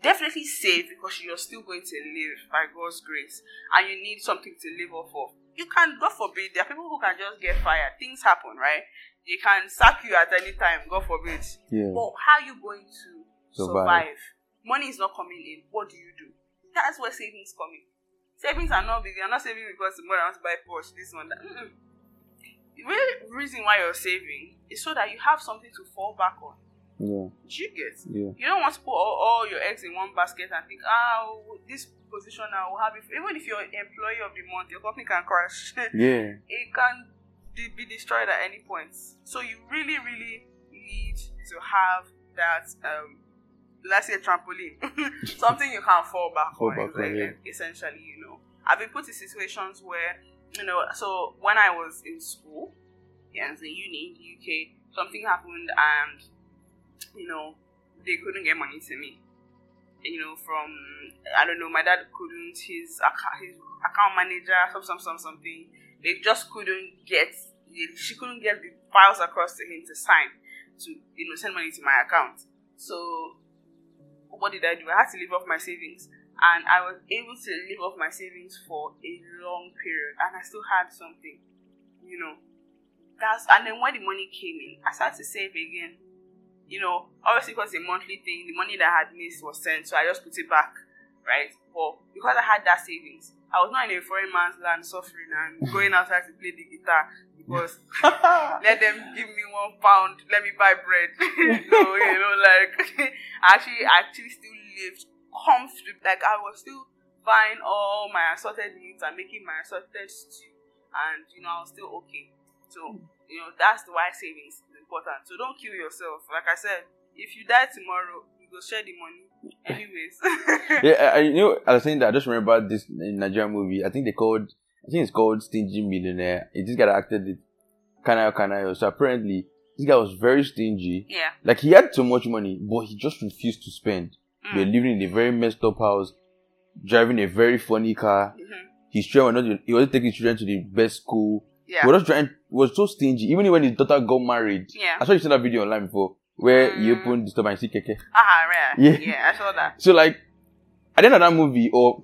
Definitely save because you're still going to live by God's grace and you need something to live off of. You can, God forbid, there are people who can just get fired. Things happen, right? They can sack you at any time, God forbid. yeah. But how are you going to Survive. survive? Money is not coming in. What do you do? That's where savings come in. Savings are not big. You're not saving because tomorrow I want to buy Porsche, this one, that. Mm-mm. The real reason why you're saving is so that you have something to fall back on. Yeah. You get? Yeah. You don't want to put all, all your eggs in one basket and think, ah, oh, this position I will have it. Even if you're employee of the month, your company can crash. *laughs* Yeah. it can be destroyed at any point. So you really, really need to have that, um, let's say, trampoline, *laughs* something you can fall back Fall on. back on, yeah. Essentially, you know, I've been put in situations where, you know, so when I was in school, yeah, a uni in the UK, something happened and, you know, they couldn't get money to me. You know, from I don't know, my dad couldn't his account, his account manager, some some some something. They just couldn't get. She couldn't get the files across to him to sign to you know send money to my account. So what did I do? I had to live off my savings, and I was able to live off my savings for a long period, and I still had something. You know, that's and then when the money came in, I started to save again. You know, obviously because a monthly thing, the money that I had missed was sent, so I just put it back, right? But because I had that savings, I was not in a foreign man's land suffering and *laughs* going outside to play the guitar because *laughs* let them give me one pound, let me buy bread. *laughs* no, you know, like actually I actually still lived comfortably. Like I was still buying all my assorted meats and making my assorted stew, and you know I was still okay. So hmm. you know that's the why savings important. So don't kill yourself. Like I said, if you die tomorrow, you go share the money. Anyways. *laughs* yeah, I, you know, I was saying that I just remember this Nigerian movie. I think they called, I think it's called Stingy Millionaire. It, this guy that acted it, Kanayo Kanayo. So apparently, this guy was very stingy. yeah. Like he had so much money, but he just refused to spend. Mm. They're living in a very messed up house, driving a very funny car. Mhm. His children were not, he wasn't taking his children to the best school. Yeah. He was just trying, was so stingy. Even when his daughter got married, Yeah. I saw you seen that video online before, where you Mm. open the store and see keke. Ah, right. Yeah. Yeah, I saw that. So like, at the end of that movie, or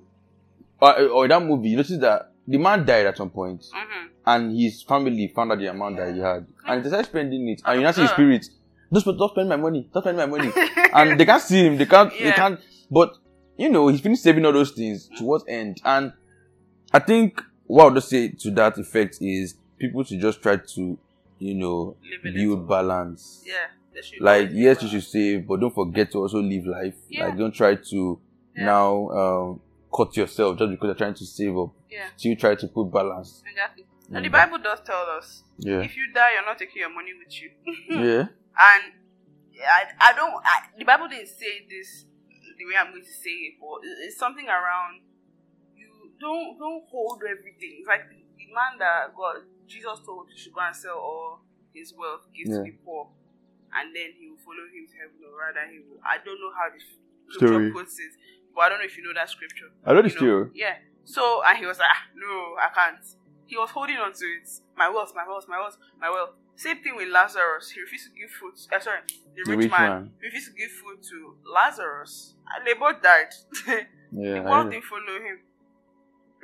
or, or that movie, you notice that the man died at some point, Mm-hmm. and his family found out the amount that he had, and they started spending it. And you now see his Uh. spirit. Don't, don't spend my money. Don't spend my money. *laughs* and they can't see him. They can't. They can't. But you know, he's finished saving all those things to what end? And I think what I'll just say to that effect is people should just try to, you know, build balance. Yeah. Like yes, you should save, but don't forget to also live life. Yeah. Like don't try to Yeah. now um, cut yourself just because you're trying to save up. Yeah, Still try to put balance. exactly. And the Mm. Bible does tell us Yeah. if you die, you're not taking your money with you. *laughs* yeah. And I, I don't. I, the Bible didn't say this the way I'm going to say it, but it's something around you don't don't hold everything. It's like the, man that God Jesus told you should go and sell all his wealth, give to the poor, and then he will follow him to heaven, or rather, he will. I don't know how the Story. scripture puts it, but I don't know if you know that scripture. I know the story. Yeah. So and he was like, ah, no, I can't. He was holding on to it. My wealth, my wealth, my wealth, my wealth. Same thing with Lazarus. He refused to give food. Uh, sorry, the, The rich, rich man, man. refused to give food to Lazarus, and they both died. *laughs* Yeah. the I world know. didn't follow him,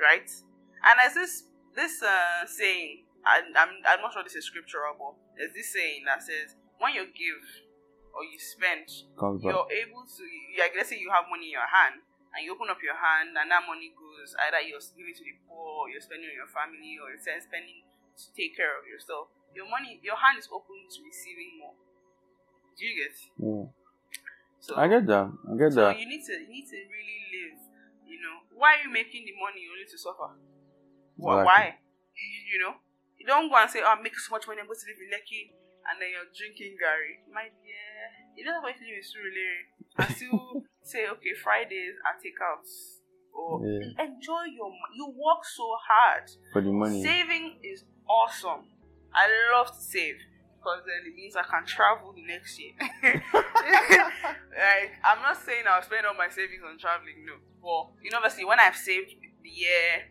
right? And as this this uh, saying I, I'm I'm not sure this is scriptural, but there's this saying that says when you give or you spend, Comes you're able to. Like let's say you have money in your hand and you open up your hand and that money goes either you're giving to the poor, or you're spending on your family, or you're spending to take care of yourself. Your money, your hand is open to receiving more. Do you get? Yeah. So I get that. I get so that. you need to you need to really live. You know, why are you making the money only to suffer? Why? Why? You, you know, you don't go and say, "Oh, I'm making so much money, I'm going to live in Lekki," and then you're drinking Garri. My dear, you don't have to live in Surulere and still *laughs* say, "Okay, Fridays I take out." Or Yeah. enjoy your mo- you work so hard. For the money. Saving is awesome. I love to save because then it means I can travel the next year. *laughs* *laughs* like I'm not saying I'll spend all my savings on traveling, no. But you know, obviously, when I've saved the year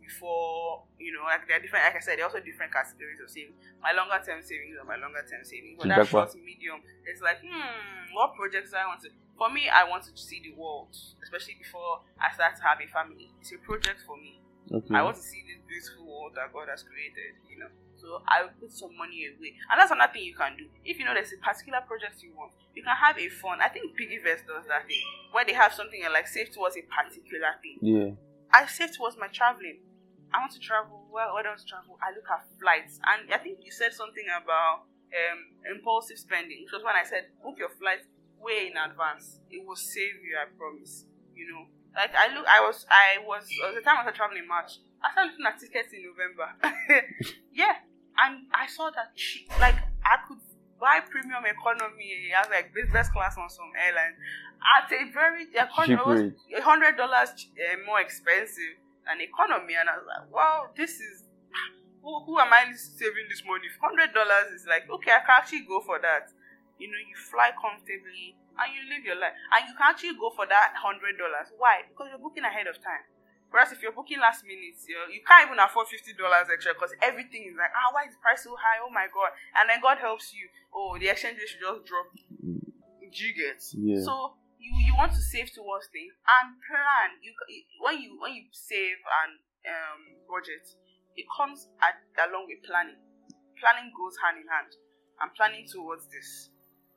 before, you know, like there are different. Like I said, there are also different categories of savings. My longer term savings and my longer term savings. But that short medium, it's like, hmm, what projects do I want to? For me, I want to see the world, especially before I start to have a family. It's a project for me. Okay. I want to see this beautiful world that God has created, you know. So I will put some money away. And that's another thing you can do. If you know there's a particular project you want, you can have a fund. I think Piggyvest does that thing. Where they have something and like save towards a particular thing. yeah. I save towards my traveling. I want to travel. Well, where do I want to travel? I look at flights. And I think you said something about um, impulsive spending. Which was when I said book your flights way in advance. It will save you, I promise. You know, like I look, I was, I was, uh, the time I was traveling in March. I started looking at tickets in November. *laughs* yeah, and I saw that cheap. Like I could buy premium economy as like business class on some airline at a very a hundred a hundred dollars uh, more expensive than economy, and I was like, wow, this is. Who, who am I saving this money? Hundred dollars is like okay, I can actually go for that. You know, you fly comfortably and you live your life, and you can actually go for that hundred dollars. Why? Because you're booking ahead of time. Whereas if you're booking last minute, you you can't even afford fifty dollars extra because everything is like, ah, why is the price so high? Oh my god! And then God helps you. Oh, the exchange rate should just drop. You get? Yeah. So you you want to save towards things and plan. You when you when you save and um budget, it comes at, along with planning. Planning goes hand in hand. I'm planning towards this.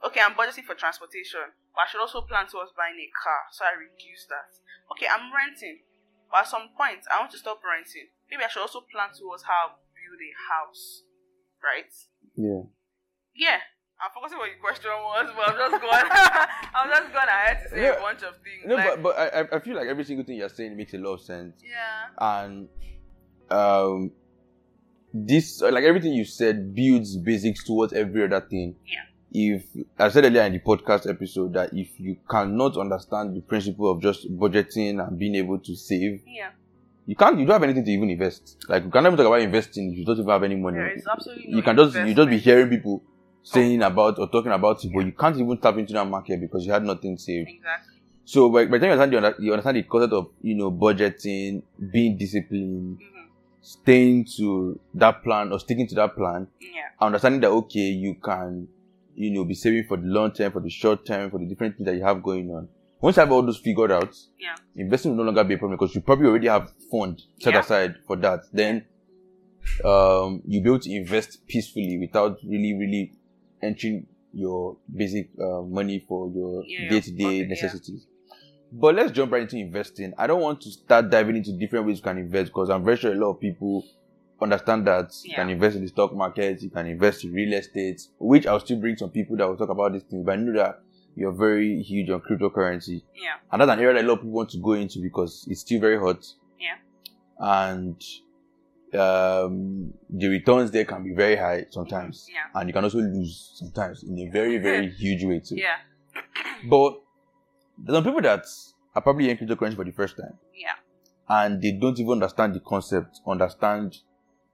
Okay, I'm budgeting for transportation, but I should also plan towards buying a car, so I reduce that. Okay, I'm renting, but at some point I want to stop renting. Maybe I should also plan towards how I build a house, right? Yeah. Yeah. I'm forgetting what your question was, but I'm just going. *laughs* I'm just going ahead to say Yeah. a bunch of things. No, like, but but I I- I feel like every single thing you're saying makes a lot of sense, yeah, and um, this like everything you said builds basics towards every other thing. Yeah. If I said earlier in the podcast episode that if you cannot understand the principle of just budgeting and being able to save, yeah. you can't. You don't have anything to even invest. Like you can't even talk about investing if you don't even have any money. There is absolutely you no can just you just be hearing people saying about or talking about it, but you can't even tap into that market because you had nothing saved. Exactly. So by, by the time you understand, you understand the concept of you know budgeting, being disciplined, hmm staying to that plan or sticking to that plan, Yeah. understanding that okay, you can you know be saving for the long term, for the short term, for the different things that you have going on. Once you have all those figured out, Yeah. investing will no longer be a problem because you probably already have fund set Yeah. aside for that. Then um you'll be able to invest peacefully without really, really entering your basic uh, money for your day to day pocket, yeah. necessities. But let's jump right into investing. I don't want to start diving into different ways you can invest because I'm very sure a lot of people understand that you can invest in the stock market, you can invest in real estate, which I'll still bring some people that will talk about these things. But I know that you're very huge on cryptocurrency. Yeah. And that's an area that a lot of people want to go into because it's still very hot. Yeah. And um, the returns there can be very high sometimes. Yeah. And you can also lose sometimes in a very, *laughs* very huge way too. Yeah. *clears throat* But there's some people that are probably hearing cryptocurrency for the first time Yeah. and they don't even understand the concept, understand,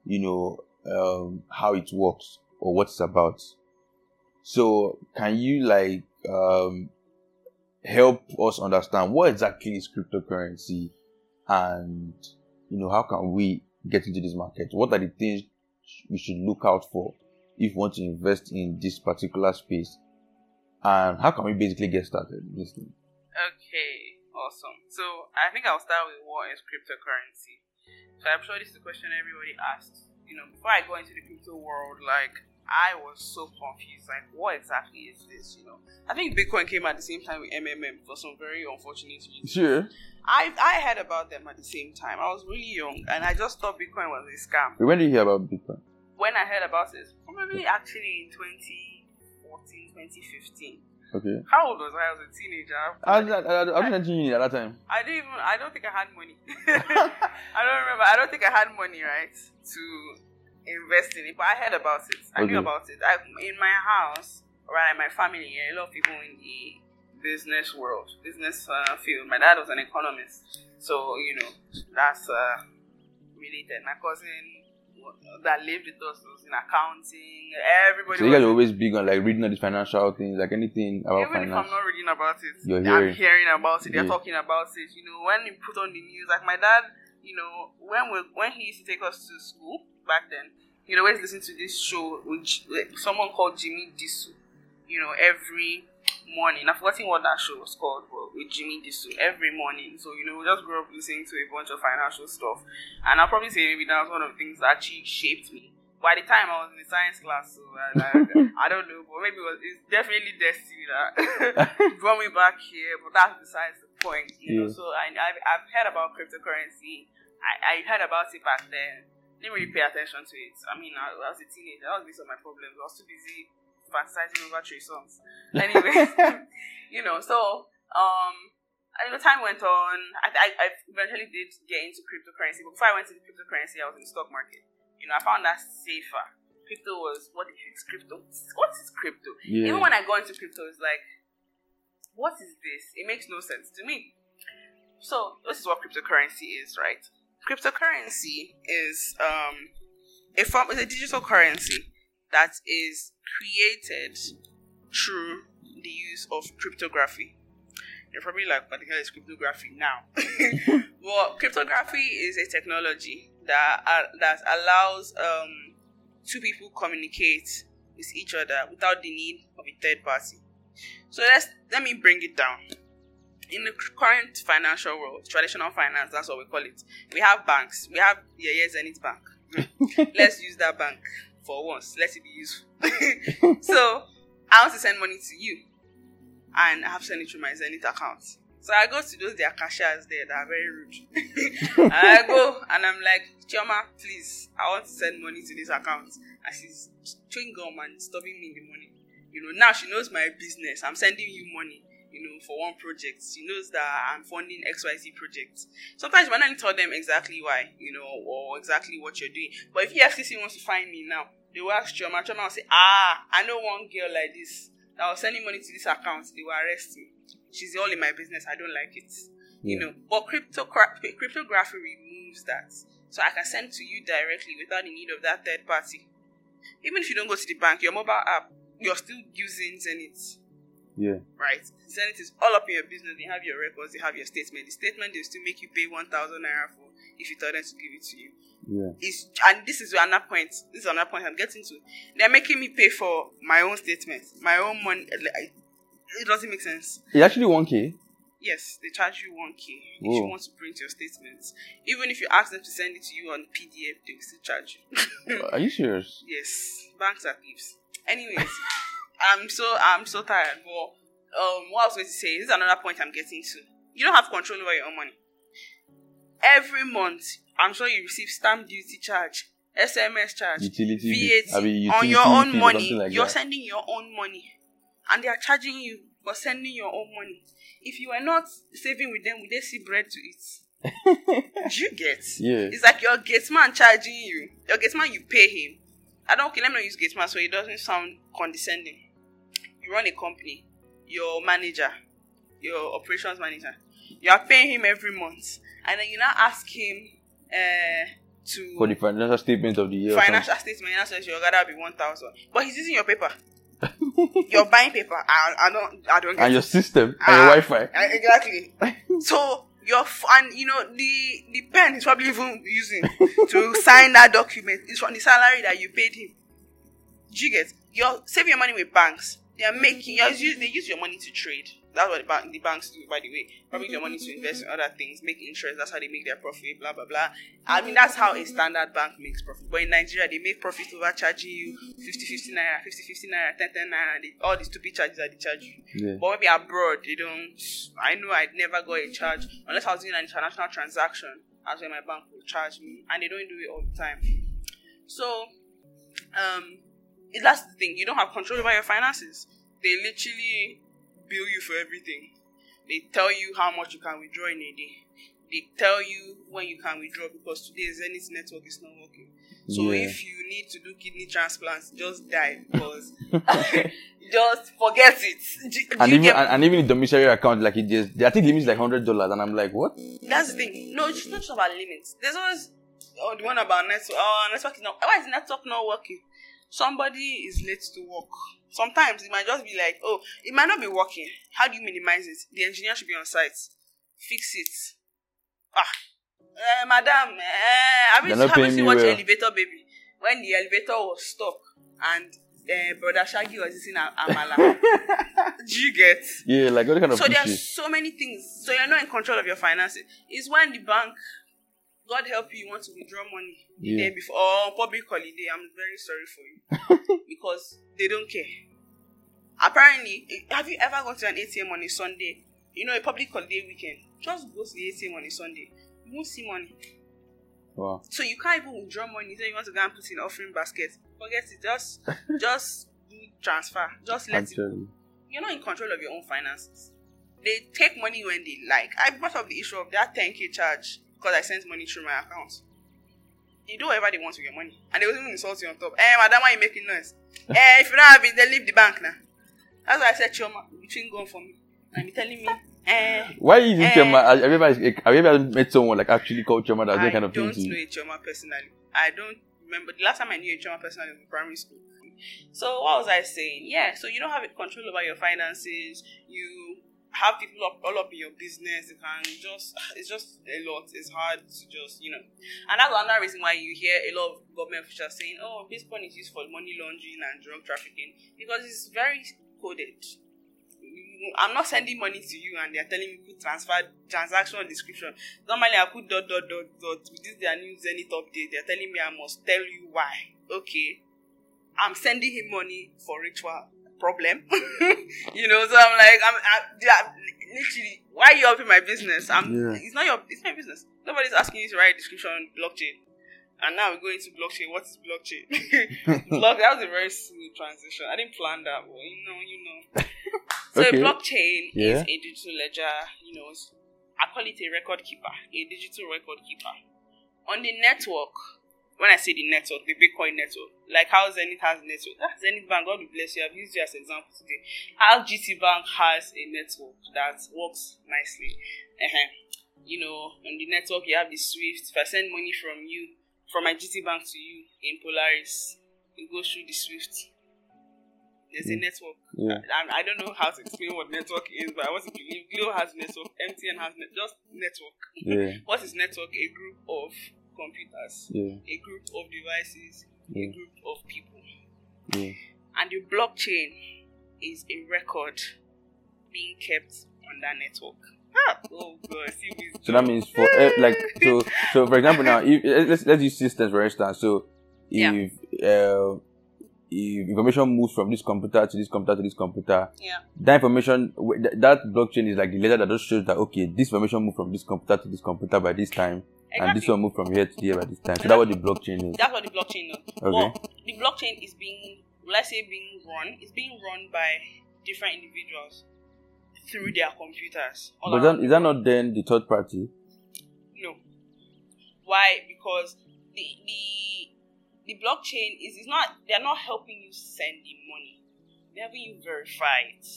you know, um, how it works or what it's about. So, can you like um, help us understand what exactly is cryptocurrency, and you know how can we get into this market? What are the things we should look out for if we want to invest in this particular space, and how can we basically get started? Okay. Awesome. So I think I'll start with what is cryptocurrency. So I'm sure this is the question everybody asks. you know, before I go into the crypto world, like I was so confused. Like, what exactly is this? You know, I think Bitcoin came at the same time with MMM for some very unfortunate reasons. Sure. I I heard about them at the same time. I was really young, and I just thought Bitcoin was a scam. When did you hear about Bitcoin? When I heard about it, probably actually in 2014, 2015. Okay. How old was I? I was a teenager. I was, I, I, I was in uni at that time. I didn't even. I don't think I had money. *laughs* *laughs* I don't remember. I don't think I had money, right, to invest in it. But I heard about it. I Okay. knew about it. I, in my house, right, in my family, a lot of people in the business world, business uh, field. My dad was an economist, so you know that's uh, related. My cousin that lived with us was in accounting. Everybody. So you guys are always big on like reading all these financial things, like anything about even if finance. I'm not reading about it, You're I'm hearing. hearing about it. They're Yeah. talking about it. You know, when you put on the news, like my dad, you know, when we when he used to take us to school back then, he'd always listen to this show which with someone called Jimmy Disu. You know, every morning. I've forgotten what that show was called, but with Jimmy Disu every morning. So you know, we just grew up listening to a bunch of financial stuff, and I'll probably say maybe that was one of the things that actually shaped me. By the time I was in the science class, so I, I, *laughs* I don't know, but maybe it was, it's definitely destiny that *laughs* brought me back here. But that's besides the point, you know. So I, I've, I've heard about cryptocurrency. I, I heard about it back then. Didn't really pay attention to it. I mean, I, I was a teenager. That was most of my problems. I was too busy fantasizing over Trey Songz. *laughs* Anyway, *laughs* you know. So um, and the time went on. I, I, I eventually did get into cryptocurrency. But before I went into cryptocurrency, I was in the stock market. You know, I found that safer. Crypto was what is crypto? What is crypto? Yeah. Even when I go into crypto, it's like, what is this? It makes no sense to me. So this is what cryptocurrency is, right? Cryptocurrency is um a form is a digital currency that is created through the use of cryptography. You're probably like, what the hell is cryptography now? *laughs* well, cryptography is a technology that uh, that allows um, two people communicate with each other without the need of a third party. So let's let me bring it down. In the current financial world, traditional finance, that's what we call it. We have banks. We have yeah, yeah, Zenith Bank. *laughs* Let's use that bank for once. Let it be useful. *laughs* so I want to send money to you, and I have to send it through my Zenith account. So I go to those their cashiers there that are very rude. *laughs* I go and I'm like, Chioma, please, I want to send money to this account. And she's chewing gum and stopping me in the money. You know, now she knows my business. I'm sending you money, you know, for one project. She knows that I'm funding XYZ projects. Sometimes you might not tell them exactly why, you know, or exactly what you're doing. But if EFCC wants to find me now, they will ask Chioma. Chioma will say, ah, I know one girl like this that was sending money to this account. They will arrest me. She's all in my business. I don't like it. You know, but crypto cryptography removes that. So I can send to you directly without the need of that third party. Even if you don't go to the bank, your mobile app, you're still using Zenith, Yeah. right? Zenith is all up in your business. They have your records, they have your statement. The statement they still make you pay one thousand naira for if you tell them to give it to you. Yeah. Is and this is another point. This is another point I'm getting to. They're making me pay for my own statement, my own money. It doesn't make sense. It's actually one k. Yes, they charge you 1k if you Whoa. want to print your statements. Even if you ask them to send it to you on PDF, they will still charge you. *laughs* Are you serious? yes, banks are thieves. Anyways, *laughs* I'm so I'm so tired. But um, what I was going to say this is another point I'm getting to. You don't have control over your own money. Every month, I'm sure you receive stamp duty charge, SMS charge, Utility. VAT I mean, on your own money. like you're that. sending your own money, and they are charging you for sending your own money. If you are not saving with them, would they see bread to eat? *laughs* Do you get? Yeah. It's like your gate man charging you. Your gate man, you pay him. I don't. Okay, let me not use gate man so it doesn't sound condescending. You run a company. Your manager, your operations manager, you are paying him every month, and then you now ask him uh, to For the financial statement of the year. financial statement now says your gather be one thousand, but he's using your paper. *laughs* You're buying paper. I, I don't. I don't get And your it. system and Ah, your Wi-Fi. uh, exactly. *laughs* so your f- and you know the the pen he's probably even using to sign that document is from the salary that you paid him. Do you get? You're saving your money with banks. They are making. You're use, they use your money to trade. That's what the, bank, the banks do, by the way. Probably your money to invest in other things, make interest. That's how they make their profit. Blah blah blah. I mean, that's how a standard bank makes profit. But in Nigeria, they make profit over charging you 50, 50 naira, 50, 50 naira, 10, 10 naira. They, all the stupid charges that they charge you. Yeah. But maybe abroad, they don't. I know I'd never got a charge unless I was doing an international transaction. That's when my bank would charge me, and they don't do it all the time. So, um, that's the thing. You don't have control over your finances. They literally bill you for everything. They tell you how much you can withdraw in a day. They tell you when you can withdraw because today Zenith network is not working. So Yeah. if you need to do kidney transplants, just die *laughs* because *laughs* just forget it. Do- do And even get- and, and even the domiciliary account, like it just I think the limit is like hundred dollars, and I'm like, what? That's the thing. No, it's not just about limits. There's always oh the one about network. Oh, network is not. Why is network not working? Somebody is late to work. Sometimes it might just be like, oh, it might not be working. How do you minimize it? The engineer should be on site. Fix it. Ah, eh, madam, eh, have you, have you seen watch well. Elevator Baby? When the elevator was stuck and uh, brother Shaggi was eating amala. *laughs* do you get? Yeah, like what kind of So there are so many things. So you're not in control of your finances. It's when the bank, God help you, you want to withdraw money the Yeah. day before or public holiday. I'm very sorry for you *laughs* because they don't care. Apparently, eh, have you ever gone to an ATM on a Sunday? You know, a public holiday weekend. Just go to the ATM on a Sunday. You won't see money. Wow. So you can't even withdraw money. Say you want to go and put in offering basket. Forget it. Just, *laughs* just do transfer. Just let it Actually. you're not in control of your own finances. They take money when they like. I brought up the issue of that 10k charge because I sent money through my account. They do whatever they want with your money. And they will even insult you on top. Eh, madam, why you making noise? *laughs* eh, if you don't have it, then leave the bank now. That's why I said, Choma, between going for me. And be telling me, eh, Why is it Eh. Have you ever have you ever met someone like actually called Choma that's I that kind of thing don't know you? a Choma personally. I don't remember. The last time I knew a Choma personally was in primary school. So what was I saying? Yeah, so you don't have control over your finances. You have people up, all up in your business. You can just, it's just a lot. It's hard to just, you know. And that's another reason why you hear a lot of government officials saying, oh, Bitcoin is used for money laundering and drug trafficking because it's very coded. I'm not sending money to you and they're telling me put transfer transaction description. Normally I put dot dot dot dot with this their new Zenith update. They're telling me I must tell you why. Okay. I'm sending him money for ritual problem. *laughs* you know, so I'm like, I'm, I, yeah, literally, why are you up in my business? I'm, Yeah. it's not your, it's my business. Nobody's asking you to write a description on blockchain. And now we're going to blockchain. What is blockchain? *laughs* *laughs* Block, that was a very smooth transition. I didn't plan that, but you know, you know. So Okay. a blockchain Yeah. is a digital ledger, you know, I call it a record keeper, a digital record keeper. On the network, when I say the network, the Bitcoin network, like how Zenith has a network, ah, Zenith Bank, God bless you, I've used you as an example today. How GT Bank has a network that works nicely. uh You know, on the network, you have the Swift. If I send money from you, from my GT Bank to you in Polaris, it goes through the Swift. There's a Mm. network. Yeah. I, I don't know how to explain what network is, but I want to believe Glo has network, MTN has net, just network. Yeah. *laughs* What is network? A group of computers, Yeah. a group of devices, a group of people. Yeah. And the blockchain is a record being kept on that network. Ah, oh god, So that means for eh, like so *laughs* so for example now if eh, let's let's use systems for instance. So Yeah. if uh, if information moves from this computer to this computer to this computer, Yeah. that information that blockchain is like the ledger that just shows that okay this information moved from this computer to this computer by this time, and this Exactly. one moved from here to here by this time. So that's what the blockchain is. That's what the blockchain is. Okay. But the blockchain is being, let's say being run? It's being run by different individuals through their computers. But then, is that not then the third party? No. Why? Because the the the blockchain is is not they're not helping you send the money. They're helping you verify it.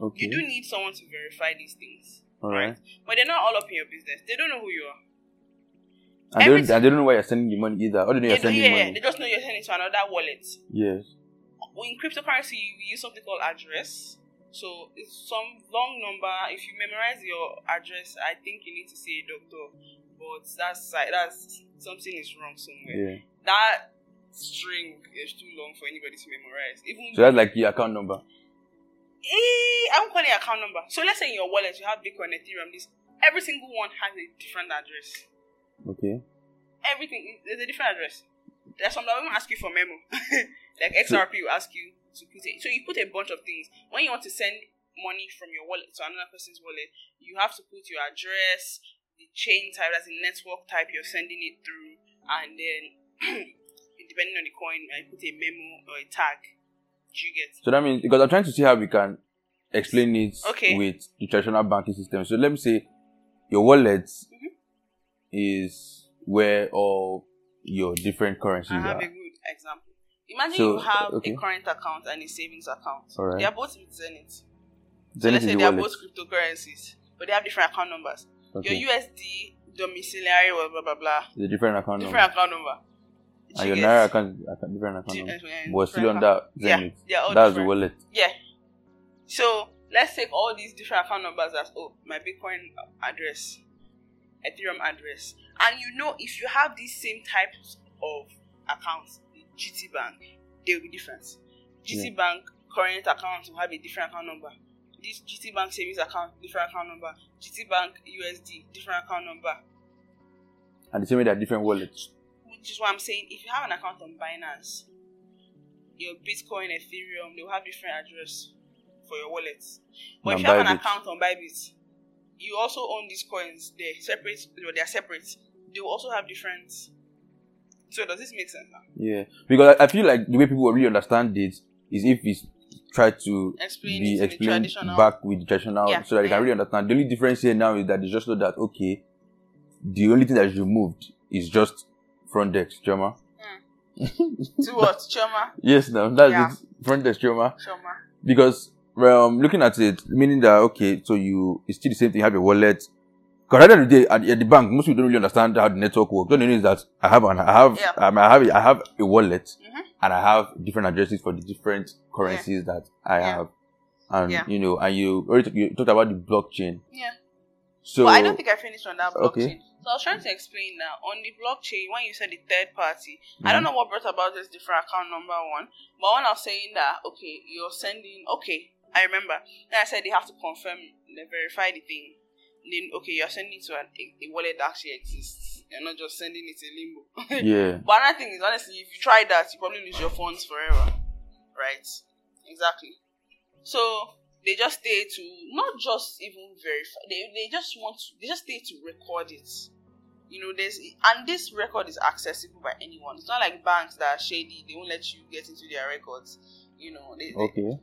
Okay. You do need someone to verify these things. All right. But they're not all up in your business. They don't know who you are. And they, don't, Everything- and they don't know why you're sending the money either. Or they know you're sending yeah, money. they just know you're sending it to another wallet. Yes. in cryptocurrency we use something called address so it's some long number if you memorize your address i think you need to see a doctor but that's like that's something is wrong somewhere Yeah. that string is too long for anybody to memorize even So that's like your account number. Eh, I won't call it account number. So let's say in your wallet you have Bitcoin, Ethereum. This every single one has a different address. Okay. Everything there's a different address. There's some that will ask you for memo, *laughs* like XRP will ask you to put it. So you put a bunch of things. When you want to send money from your wallet to another person's wallet, you have to put your address, the chain type, that's the network type you're sending it through, and then *clears throat* depending on the coin, I put a memo or a tag. Do you get? So that means because I'm trying to see how we can explain it Okay. with the traditional banking system. So let me say your wallet Mhm. Is where all your different currencies I have are. a good example. Imagine So, you have okay. a current account and a savings account. They are both with Zenith. So let's say the they are both cryptocurrencies, but they have different account numbers. Okay. Your USD domiciliary, blah blah blah blah, the different account number. different account number. And your Naira account, account different account number. But still on that Yeah, Zenith. they are all That's the different. wallet. Yeah. So let's take all these different account numbers as oh my Bitcoin address, Ethereum address, and you know if you have these same types of accounts, the GT Bank, they will be different. GT Bank current account will have a different account number. This GT Bank savings account, different account number. GT Bank USD, different account number. And the same way they're different wallets. Which is what I'm saying. If you have an account on Binance, your Bitcoin, Ethereum, they will have different address for your wallets. But if you have an Bybit. account on Bybit, you also own these coins. They're separate. well, They're separate. They will also have different. So does this make sense now? Yeah. Because I I feel like the way people will really understand it is if it's try to Explain be it in the explained back with the traditional Yeah. so that they can really understand. The only difference here now is that they just know that okay, the only thing that is removed is just front desk Choma. to hmm. *laughs* what? Choma? Yes, now that's Yeah. it. Front desk Choma. Choma. Because um looking at it, meaning that okay, so you it's still the same thing, you have a wallet. Because at the end of the day, at, at the bank, most people don't really understand how the network works. All they know is that I have an, I have Yeah. um, I have a, I have a wallet Mhm. and I have different addresses for the different currencies that I Yeah. have. And Yeah. you know, and you already talk- you talked about the blockchain. Yeah. So but I don't think I finished on that blockchain. Okay. So I was trying to explain now on the blockchain when you said the third party. I don't know what brought about this different account number one, but when I was saying that, okay, you're sending, okay, I remember. Then I said they have to confirm, they verify the thing. Then okay, you're sending it to an, a, a wallet that actually exists. You're not just sending it in limbo. *laughs* yeah, But another thing is, honestly, if you try that, you probably lose your funds forever. Right? Exactly. So they just stay to not just even verify. They, they just want to. They just stay to record it. You know, there's and this record is accessible by anyone. It's not like banks that are shady. They won't let you get into their records. You know, they, they-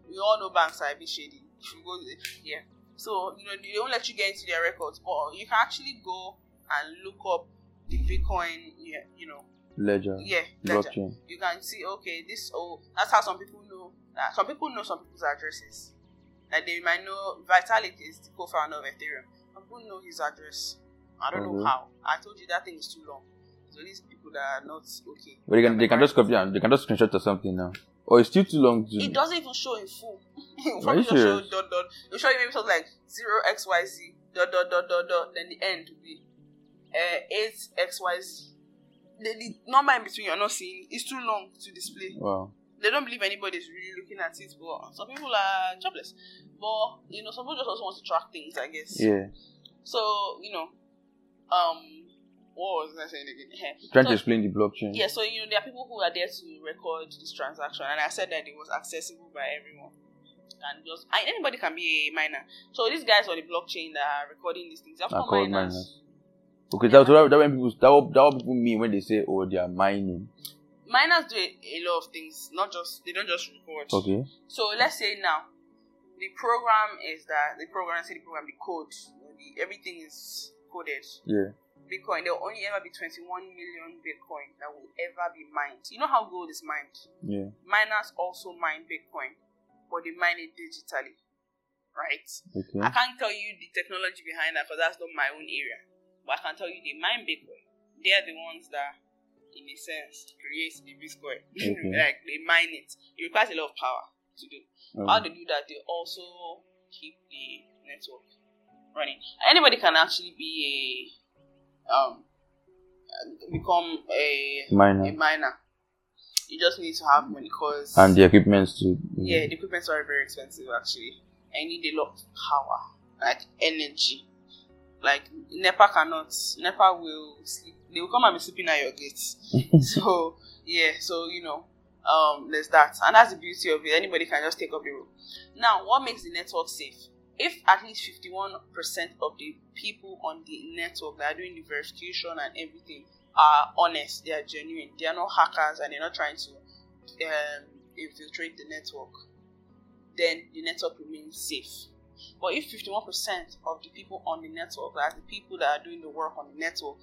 we all know banks are a bit shady. If you go there, yeah. So you know they don't let you get into their records, but you can actually go and look up the Bitcoin. Yeah, you know, ledger, yeah, ledger. blockchain. You can see okay, this oh that's how some people know. That some people know some people's addresses. Like they might know Vitalik is the co-founder of Ethereum. Some people know his address. I don't know how. I told you that thing is too long. So these people that are not okay. But they can they can just copy and they can just screenshot or something now. Or it's still too long to. It doesn't even show in full. *laughs* Are you just show serious? dot dot. It'll show you maybe something like zero XYZ dot dot dot dot dot. Then the end will be uh, eight XYZ. The, the number in between you're not seeing is too long to display. Wow. They don't believe anybody's really looking at it, but some people are jobless. But you know, some people just also want to track things, I guess. Yeah. So you know, um, what was I saying again? *laughs* Trying So- to explain the blockchain. yeah, so you know there are people who are there to record this transaction, and I said that it was accessible by everyone, and just anybody can be a miner. So these guys on the blockchain that are recording these things, they're called miners. miners. Okay, that's what that when people that what, that what people mean when they say oh they are mining. Miners do a, a lot of things, not just they don't just record. Okay. So let's say now the program is that the program, say the program, the code, the, everything is coded. Yeah. Bitcoin, there will only ever be 21 million Bitcoin that will ever be mined. You know how gold is mined? Yeah. miners also mine Bitcoin, but they mine it digitally, right? Okay. I can't tell you the technology behind that because that's not my own area. But I can tell you they mine Bitcoin. They are the ones that, in a sense, create the Bitcoin. *laughs* Okay. like they mine it. It requires a lot of power to do. Um, How they do that? They also keep the network running. Anybody can actually be a um become a a miner miner. You just need to have money because and the equipment to. yeah, the equipment's are very expensive actually. I need a lot of power, like energy. Like NEPA cannot. NEPA will sleep. They will come and be sleeping at your gates. *laughs* so yeah, so you know, um, there's that, and that's the beauty of it. Anybody can just take up the role. Now, what makes the network safe? If at least 51% of the people on the network that are doing the verification and everything are honest, they are genuine, they are not hackers, and they're not trying to um, infiltrate the network, then the network remains safe. But if 51% of the people on the network, like the people that are doing the work on the network,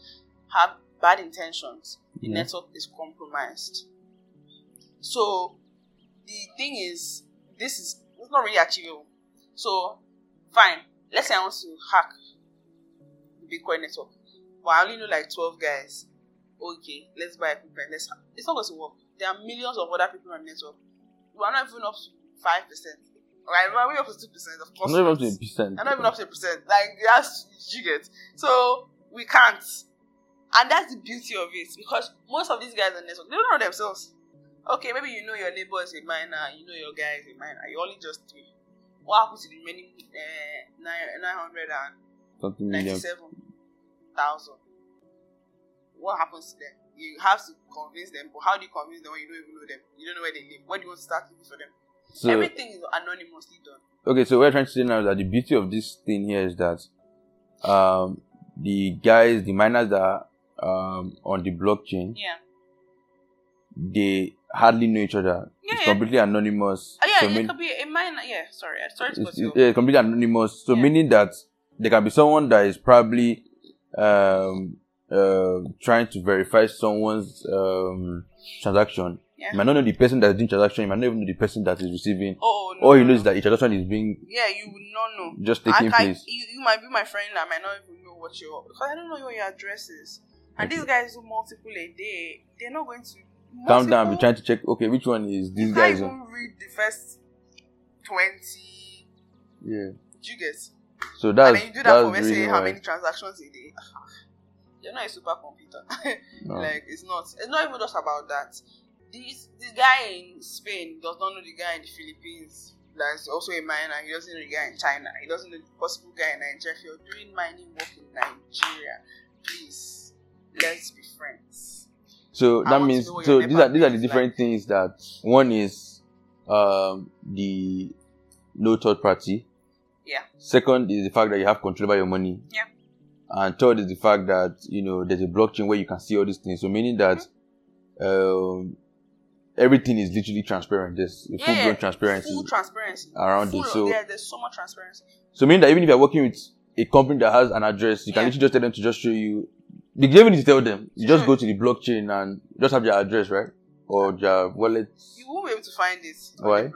have bad intentions, the Yeah. network is compromised. So the thing is, this is it's not really achievable. So fine, let's say I want to hack the Bitcoin network, but I only know like 12 guys. Okay, let's buy equipment. Let's hack. It's not going to work. There are millions of other people on the network. We're not even up to five percent. Right, we're up to two percent, of course. I'm Not even up to a percent. I'm not even up to a percent. Like that's you get. So we can't. And that's the beauty of it because most of these guys on network, they don't know themselves. Okay, maybe you know your neighbor is a miner, you know your guy is a miner, you only just three. What happens to the remaining uh, nine nine hundred and Something million. What happens to them? You have to convince them, but how do you convince them when you don't even know them? You don't know where they live. When do you want to start looking for them? So Everything is anonymously done. okay, so what we're trying to say now is that the beauty of this thing here is that um the guys, the miners that are um on the blockchain, Yeah. They hardly know each other. Yeah, it's yeah. completely anonymous. Oh, yeah, so it mean- could be a minor. Yeah, sorry, I sorry to it's, it's, yeah, completely anonymous. So Yeah. meaning that there can be someone that is probably um uh trying to verify someone's um transaction. Yeah. You might not know the person that's doing transaction, you might not even know the person that is receiving. Oh, no, All you no, know is that the transaction is being Yeah, you would not know. just taking can, place. you, you might be my friend. I might not even know what your because I don't know what your address is. And Okay. these guys do multiple a day. They're not going to Calm down, be multiple- trying to check okay, which one is this can't guy's even on. read the first twenty. Yeah. Do you get? So and that's then you do that for let's say how many transactions a day. *laughs* You're not a supercomputer. *laughs* No. Like it's not. It's not even just about that. This this guy in Spain does not know the guy in the Philippines. That's also a miner. He doesn't know the guy in China. He doesn't know the possible guy in Nigeria. If you're doing mining work in Nigeria, please let's be friends. So that means so these are these are the different things that one is um the no third party. Yeah. Second is the fact that you have control over your money. Yeah. And third is the fact that you know there's a blockchain where you can see all these things. So meaning that um everything is literally transparent. There's Yeah, full blown yeah. transparency Full transparency. around Full it. So yeah, there's so much transparency. so meaning that even if you're working with a company that has an address, you can literally just tell them to just show you. You don't even need to tell them. You just go to the blockchain and just have their address, right? Or their wallet. You won't be able to find it. Why?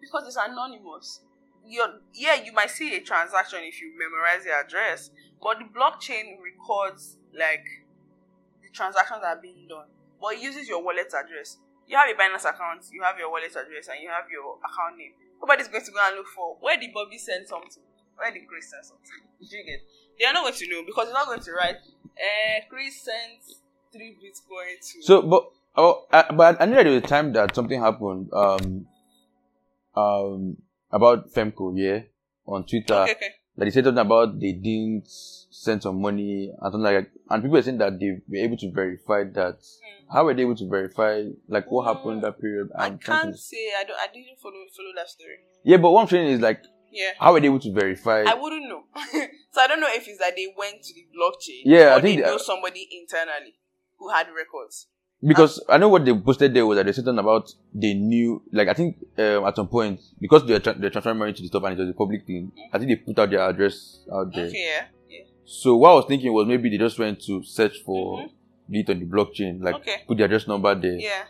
Because it's anonymous. You're, yeah, you might see a transaction if you memorize the address, but the blockchain records like the transactions that are being done. But it uses your wallet address. You have a Binance account, you have your wallet address, and you have your account name. Nobody's going to go and look for where did Bobby send something, where did Chris send something. Do you get? They are not going to know because they're not going to write. Eh, Chris sent three Bitcoin to. So, but oh, I, but I knew that there was a time that something happened. Um, um, about Femco, yeah, on Twitter. okay, okay. That they said something about they didn't send some money and something like that. And people are saying that they were able to verify that. Hmm. How were they able to verify, like, what happened in that period? I can't say I don't. I didn't follow follow that story. Yeah, but what I'm saying is like, Yeah, how were they able to verify? I wouldn't know. *laughs* so I don't know if it's that they went to the blockchain. Yeah, or I think they they- know somebody internally who had records. Because I know what they posted there was that they said something about they knew, like I think um, at some point because they're tra- they're transferring money to the top and it was a public thing. I think they put out their address out there. Okay, yeah, yeah. So what I was thinking was maybe they just went to search for Mhm. it on the blockchain, like Okay. put the address number there Yeah,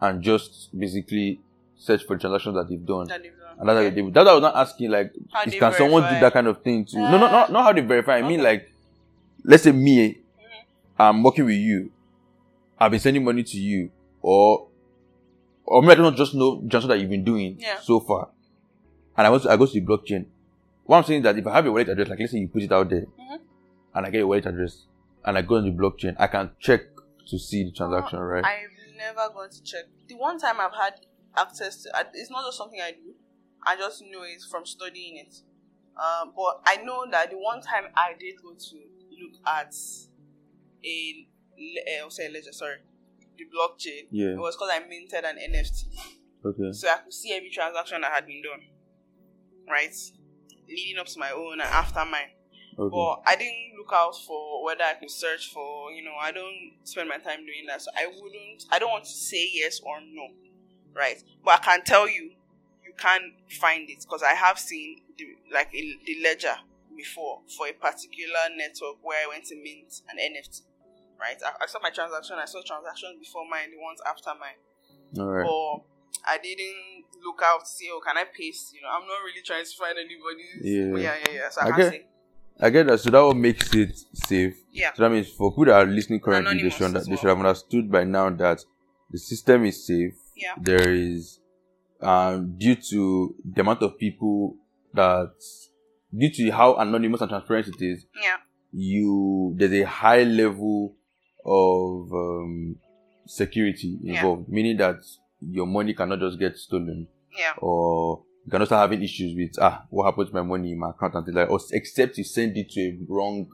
and just basically search for transactions that they've done. that they've done. And that's how Okay. they That's why I was not asking like, is- can someone do that kind of thing too? no, no, Uh, not not how they verify. I mean like, let's say me, Mhm. I'm working with you. I've been sending money to you, or or maybe I don't just know just that you've been doing Yeah. so far, and I want to, I go to the blockchain. What I'm saying is that if I have your wallet address, like let's say you put it out there, Mhm. and I get your wallet address, and I go on the blockchain, I can check to see the transaction, Uh, right? I've never gone to check. The one time I've had access to, it's not just something I do. I just know it from studying it. Um, but I know that the one time I did go to look at a, uh, say ledger, sorry, the blockchain, Yeah. it was because I minted an NFT. Okay. So I could see every transaction that had been done, right? Leading up to my own and after mine. Okay. But I didn't look out for whether I could search for, you know, I don't spend my time doing that. So I wouldn't, I don't want to say yes or no, right? But I can tell you, you can find it because I have seen the, like a, the ledger before for a particular network where I went to mint an NFT, right? I, I saw my transaction, I saw transactions before mine, the ones after mine All right. or I didn't look out to see, oh, can I paste? You know, I'm not really trying to find anybody's. Yeah. yeah, yeah. yeah. So I, I can get- say, I get that. So that what makes it safe. yeah, So that means for people that are listening currently, they should, as they should have understood by now that the system is safe. Yeah. There is, um, due to the amount of people that, due to how anonymous and transparent it is, yeah, you there's a high level of um, security Yeah. involved, meaning that your money cannot just get stolen, yeah, or you can also having issues with ah, what happened to my money in my account and things like, or except you send it to a wrong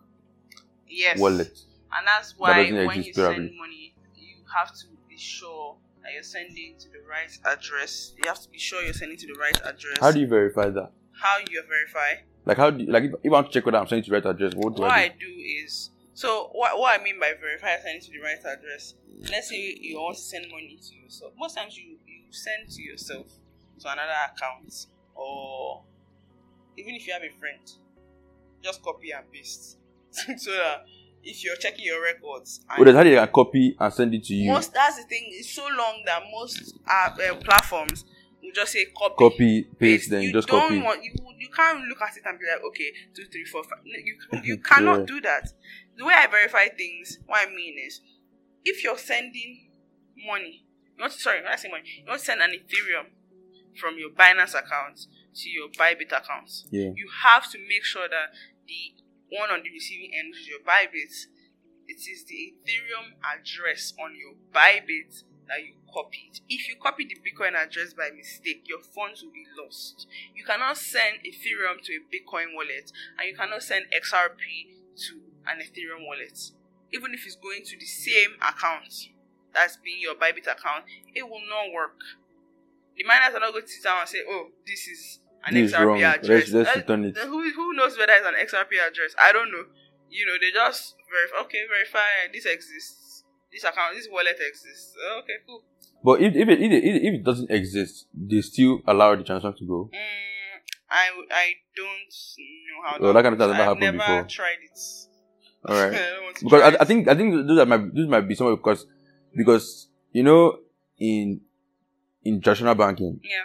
yes. wallet. And that's why doesn't when you probably. send money, you have to be sure that you're sending to the right address. You have to be sure you're sending to the right address. How do you verify that? How you verify? Like how do you, like if, if I want to check whether I'm sending to the right address, what do what I I do? do is so what what I mean by verify sending to the right address. Let's say you want to send money to yourself. Most times you you send to yourself to another account or even if you have a friend, just copy and paste *laughs* so that if you're checking your records and Well, there's how they can copy and send it to you. most that's the thing it's so long that most uh, uh, platforms will just say copy copy, paste, then you just don't copy. want you you can't look at it and be like okay two three four five No, you *laughs* you cannot Yeah. do that the way i verify things what i mean is if you're sending money to sorry when i say money you want to send an ethereum from your binance account to your bybit account yeah. you have to make sure that the one on the receiving end which is your bybit it is the ethereum address on your bybit that you copied. If you copy the bitcoin address by mistake your funds will be lost. You cannot send ethereum to a bitcoin wallet and you cannot send xrp to an ethereum wallet. Even if it's going to the same account that's being your bybit account it will not work. The miners are not going to sit down and say oh this is an This xrp wrong. address Let's- let's return it. who, who knows whether it's an xrp address i don't know you know they just verify okay verify this exists this account this wallet exists okay cool But if if it, if it, if it doesn't exist, they still allow the transaction to go. Mm, I I don't know how. Well, that kind of thing has never I've happened never before. tried it. All right. *laughs* I don't want to because I, I think I think those might this might be somewhere because because you know in in traditional banking Yeah.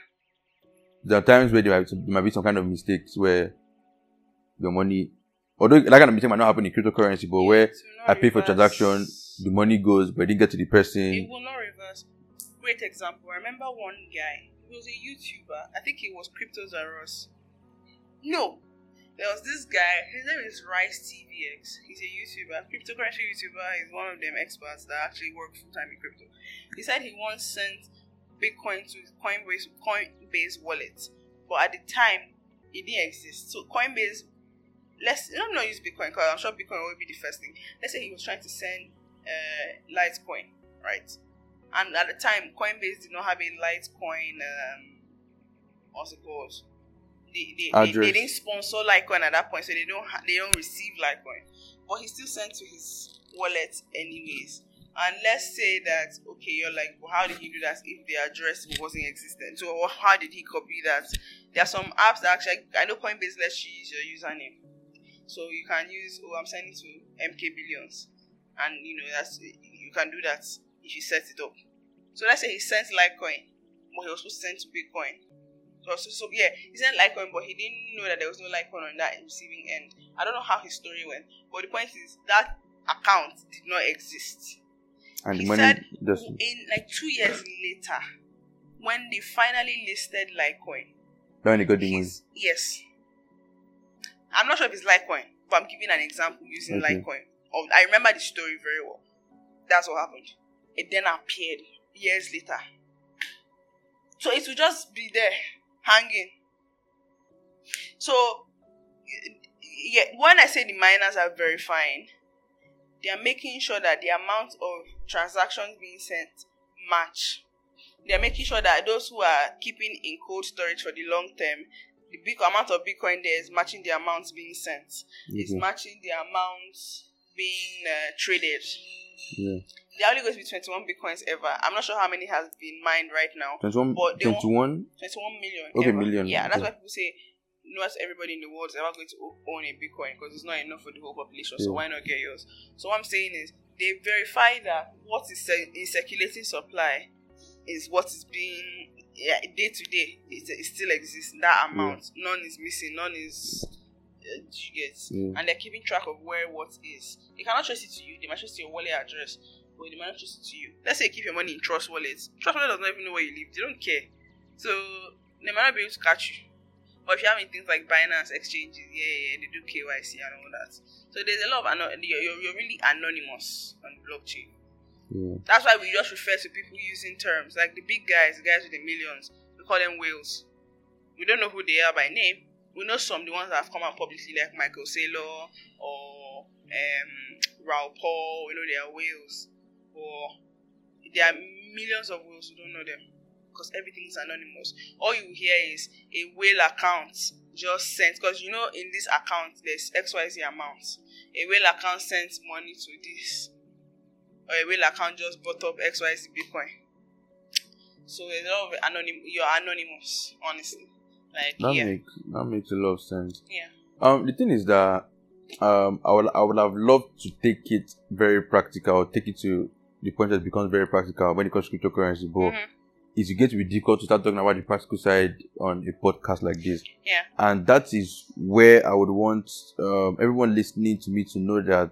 There are times where there might, there might be some kind of mistakes where your money although that kind of mistake might not happen in cryptocurrency but where will not I pay for transaction the money goes but it didn't get to the person. It will not reverse. Great example. I remember one guy. He was a YouTuber. I think he was CryptosRUs. No, there was this guy. His name is Rice TVX. He's a YouTuber, cryptocurrency YouTuber. He's one of them experts that actually work full time in crypto. He said he once sent Bitcoin to his Coinbase Coinbase wallet, but at the time it didn't exist. So Coinbase, let's let me not use Bitcoin because I'm sure Bitcoin will be the first thing. Let's say he was trying to send uh, Litecoin, right? And at the time, Coinbase did not have a Litecoin. Um, what's it called? They, they, they, they didn't sponsor Litecoin at that point, so they don't ha- they don't receive Litecoin. But he still sent to his wallet anyways. And let's say that okay, you're like, well, how did he do that if the address wasn't existent? So how did he copy that? There are some apps that actually I know Coinbase lets you use your username, so you can use oh I'm sending to MK Billions, and you know that's you can do that if you set it up. So let's say he sent Litecoin, but he was supposed to send to Bitcoin. So, so, so yeah, he sent Litecoin, but he didn't know that there was no Litecoin on that receiving end. I don't know how his story went, but the point is that account did not exist. And He money said just in like two years later, when they finally listed Litecoin, when they got the money. yes, I'm not sure if it's Litecoin, but I'm giving an example using Okay. Litecoin. Of, I remember the story very well. That's what happened. It then appeared years later. So it will just be there, hanging. So, yeah, when I say the miners are verifying, they are making sure that the amount of transactions being sent match. They are making sure that those who are keeping in cold storage for the long term, the big amount of Bitcoin there is matching the amounts being sent. Mm-hmm. It's matching the amounts being uh, traded. Yeah. There only going to be 21 bitcoins ever. I'm not sure how many has been mined right now. 21? But 21? 21 million. Okay, ever. million. Yeah, that's okay. why people say not everybody in the world is ever going to own a bitcoin because it's not enough for the whole population. So why not get yours? So what I'm saying is they verify that what is in circulating supply is what is being yeah day to day. It, it still exists. That amount, none is missing. None is. Uh, you get? Yeah. And they're keeping track of where what is. They cannot trace it to you. They might trace to your wallet address, but they might not trace it to you. Let's say you keep your money in Trust Wallets. Trust Wallet does not even know where you live. They don't care. So they might not be able to catch you. But if you're having things like Binance exchanges, yeah, yeah, they do KYC and all that. So there's a lot of ano- you're, you're, really anonymous on blockchain. Yeah. That's why we just refer to people using terms like the big guys, the guys with the millions. We call them whales. We don't know who they are by name. We know some the ones that have come out publicly, like Michael Saylor or um, Raoul Pal. We know they are whales, or there are millions of whales who don't know them because everything is anonymous. All you hear is a whale account just sent because you know in this account there's XYZ amounts. A whale account sends money to this, or a whale account just bought up XYZ Bitcoin. So a lot of anonym. You're anonymous, honestly. Like That yeah, make that makes a lot of sense. yeah, Um, the thing is that um, I would I would have loved to take it very practical, take it to the point that it becomes very practical when it comes to cryptocurrency. But Mhm. It's it gets difficult to start talking about the practical side on a podcast like this. yeah, And that is where I would want um, everyone listening to me to know that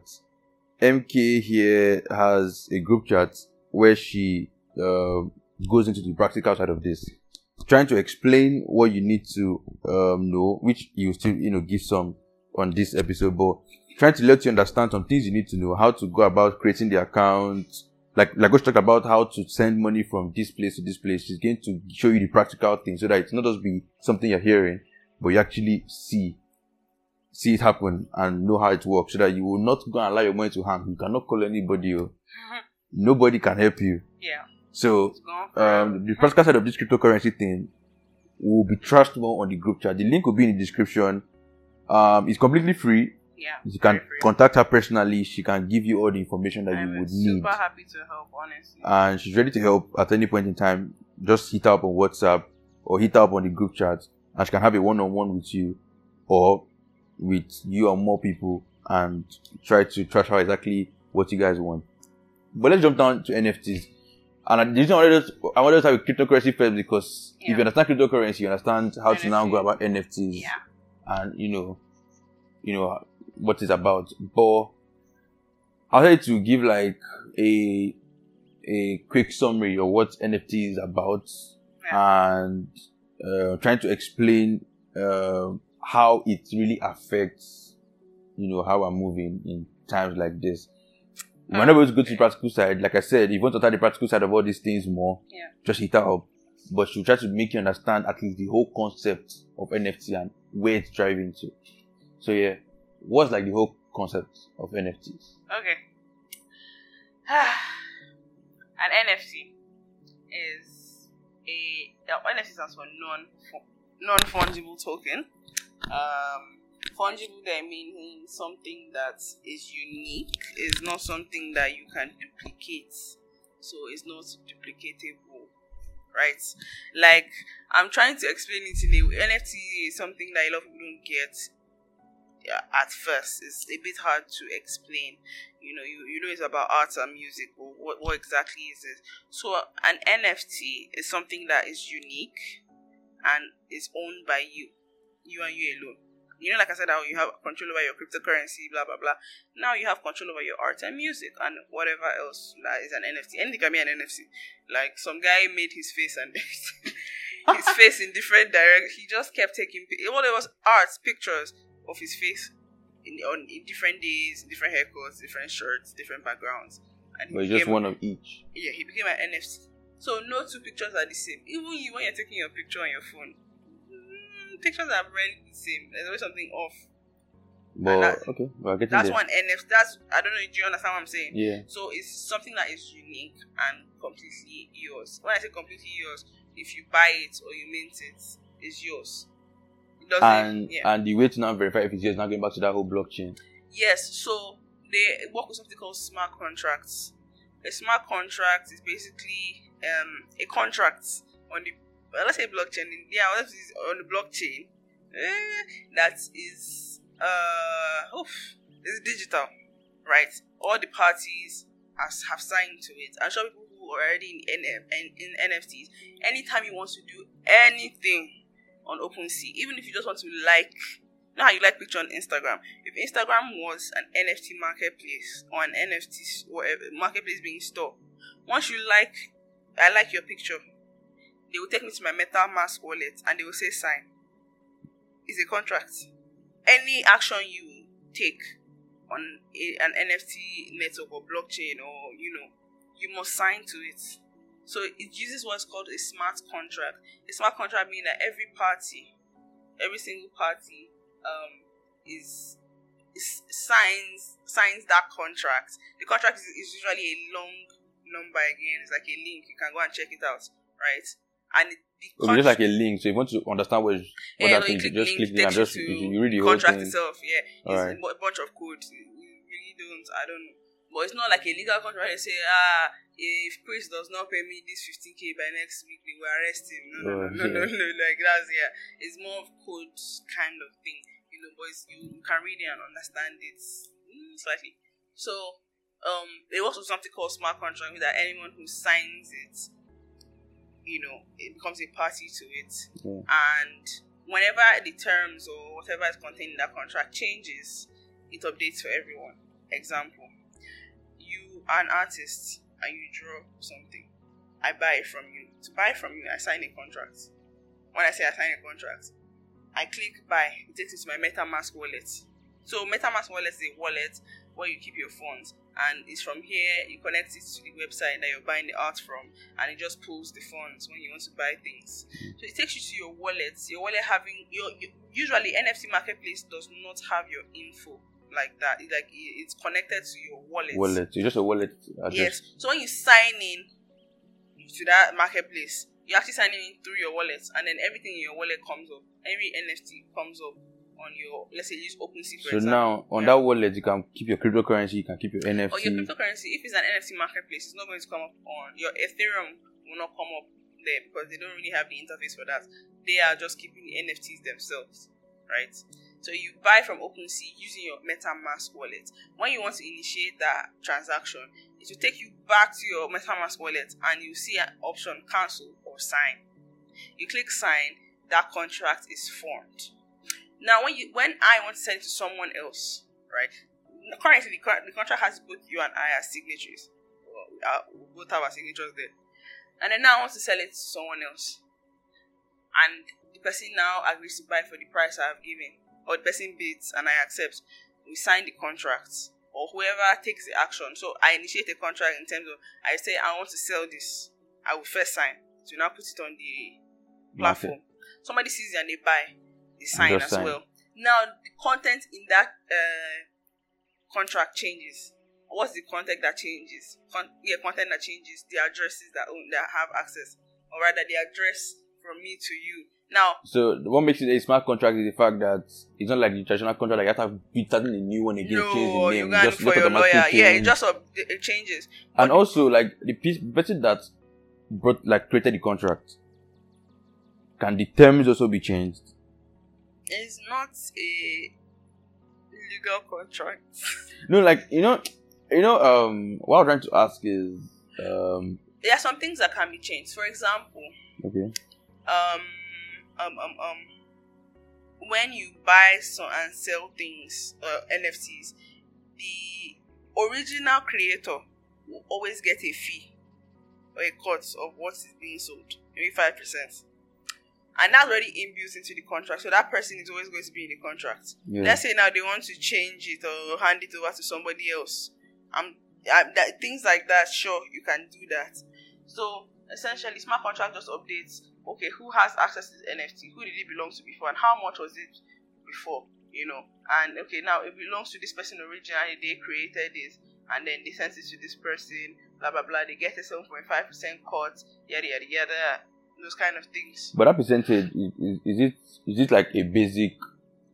MK here has a group chat where she um goes into the practical side of this, trying to explain what you need to um, know, which you still you know give some on this episode, but trying to let you understand some things you need to know, how to go about creating the account. Like, like we talked about how to send money from this place to this place. She's going to show you the practical thing so that it's not just be something you're hearing, but you actually see see it happen and know how it works so that you will not go and allow your money to hang. You cannot call anybody. oh. *laughs* Nobody can help you. yeah. So It's gone. forever. um, the practical side of this cryptocurrency thing will be trashed more on the group chat. The link will be in the description. Um, it's completely free. Yeah. You can contact her personally. She can give you all the information that I'm you would super need. happy to help, honestly. And she's ready to help at any point in time. Just hit her up on WhatsApp or hit her up on the group chat and she can have a one-on-one with you or with you or more people and try to trash out exactly what you guys want. But let's jump down to NFTs. And I- the reason I wanted to, I wanted to with cryptocurrency first because if you understand cryptocurrency, you understand how to now go about NFTs Yeah. and you know, you know what it's about. But I'll try to give like a a quick summary of what NFT is about and uh, trying to explain uh, how it really affects you know how I'm moving in times like this. We're not able to go to the practical side. Like I said, if you want to start the practical side of all these things more, Yeah. just hit her up. But she'll try to make you understand at least the whole concept of NFT and where it's driving to. So yeah, what's like the whole concept of NFTs? Okay. *sighs* An NFT is a NFT stands for non non fungible token. Um, fungible there means something that is unique, It's not something that you can duplicate. So it's not duplicatable, right? Like I'm trying to explain it in a way. NFT is something that a lot of people don't get at first. It's a bit hard to explain. You know you, you know it's about art and music but what, what exactly is it? So an nft is something that is unique and is owned by you you and you alone. You know like i said how you have control over your cryptocurrency blah blah blah. Now you have control over your art and music and whatever else that is an nft anything can be an nft like some guy made his face and *laughs* his face in different directions he just kept taking it was art pictures of his face in on in different days, different haircuts, different shirts, different backgrounds. And he Or just one of each? yeah, he became an NFT. So no two pictures are the same. Even you when you're taking your picture on your phone, mm, pictures are really the same. There's always something off. But that- okay, we're getting That's there. one NFT. That's I don't know. Do you understand what I'm saying? Yeah. So it's something that is unique and completely yours. When I say completely yours, if you buy it or you mint it, it's yours. Doesn't. And yeah. and the way to now verify if it's yours now going back to that whole blockchain. Yes, so they work with something called smart contracts. A smart contract is basically um, a contract on the well, let's say blockchain. Yeah, let's is on the blockchain eh, that is uh oof, is digital, right? All the parties has have signed to it. I'm sure people who are already in, NF, in, in NFTs. Anytime you want to do anything on OpenSea, even if you just want to like how you like picture on Instagram. If Instagram was an NFT marketplace or an NFT whatever marketplace being store, once you like, I like your picture, they will take me to my MetaMask wallet and they will say sign. It's a contract. Any action you take on a, an NFT network or blockchain or you know, you must sign to it. So it uses what's called a smart contract. A smart contract means that every party, every single party um, is, is signs signs that contract. The contract is, is usually a long number again. It's like a link. You can go and check it out, right? And it, the It'll just like a link. So if you want to understand what, what yeah, that no, you thing just click it and just you you, read the whole contract thing. itself. Yeah, it's Alright. a bunch of code. You you really don't. I don't know. But it's not like a legal contract. They say, ah, if Chris does not pay me this 15k by next week, they will arrest him. No, no, no, no, no, Like that's yeah. It's more of code kind of thing, you know. But it's, you can read it and understand it mm, slightly. So, um, it works with something called smart contract, that anyone who signs it, you know, it becomes a party to it and whenever the terms or whatever is contained in that contract changes, it updates for everyone. Example, you are an artist and you draw something. I buy it from you. To buy from you, I sign a contract. When I say I sign a contract, I click buy. It takes me to my MetaMask wallet. So MetaMask wallet is a wallet where you keep your funds, and it's from here you connect it to the website that you're buying the art from, and it just pulls the funds when you want to buy things. So it takes you to your wallet. Your wallet having your, your usually NFT marketplace does not have your info like that. It's like it's connected to your wallet. Wallet. It's just a wallet address. Yes. So when you sign in to that marketplace, you actually sign in through your wallet, and then everything in your wallet comes up. Every NFT comes up on your. Let's say use OpenSea for So example. now on Yeah. that wallet you can keep your cryptocurrency, you can keep your NFT. or oh, your cryptocurrency, if it's an NFT marketplace, it's not going to come up on your Ethereum will not come up there because they don't really have the interface for that. They are just keeping the NFTs themselves, right? So you buy from OpenSea using your MetaMask wallet. When you want to initiate that transaction, it will take you back to your MetaMask wallet and you see an option cancel or sign. You click sign, that contract is formed. Now, when you when I want to send it to someone else, right? Currently, the, contract has both you and I as are, we both have our signatures there. And then now I want to sell it to someone else. And the person now agrees to buy for the price I have given. Or the person bids and I accept. We sign the contract. Or whoever takes the action. So I initiate a contract in terms of I say I want to sell this. I will first sign. So now put it on the platform. Somebody sees it and they buy. They sign as sign. well. Now the content in that uh, contract changes. What's the content that changes? Con- yeah, content that changes. The addresses that own that have access, or rather, the address from me to you. Now, So what makes it a smart contract is the fact that it's not like the traditional contract like you have to be starting a new one again, change the name, got just, for just your automatically lawyer. Yeah, it just up, it changes. and also like the piece person that brought like created the contract. Can the terms also be changed? It's not a legal contract. *laughs* No, like you know, you know. Um, what I'm trying to ask is, um, there are some things that can be changed. For example, okay, um, um, um, um, when you buy so and sell things, uh, NFTs, the original creator will always get a fee or a cut of what is being sold, maybe five percent, and that's already inbuilt into the contract. So that person is always going to be in the contract. yeah, Let's say now they want to change it or hand it over to somebody else. Um, that, things like that, sure, you can do that. So essentially, smart contract just updates okay, who has access to this NFT? Who did it belong to before, and how much was it before? You know, and okay, now it belongs to this person originally. They created this, and then they sent it to this person. Blah blah blah. They get a seven point five percent cut. Yada yada yada. Those kind of things. But that percentage is, is, is it is it like a basic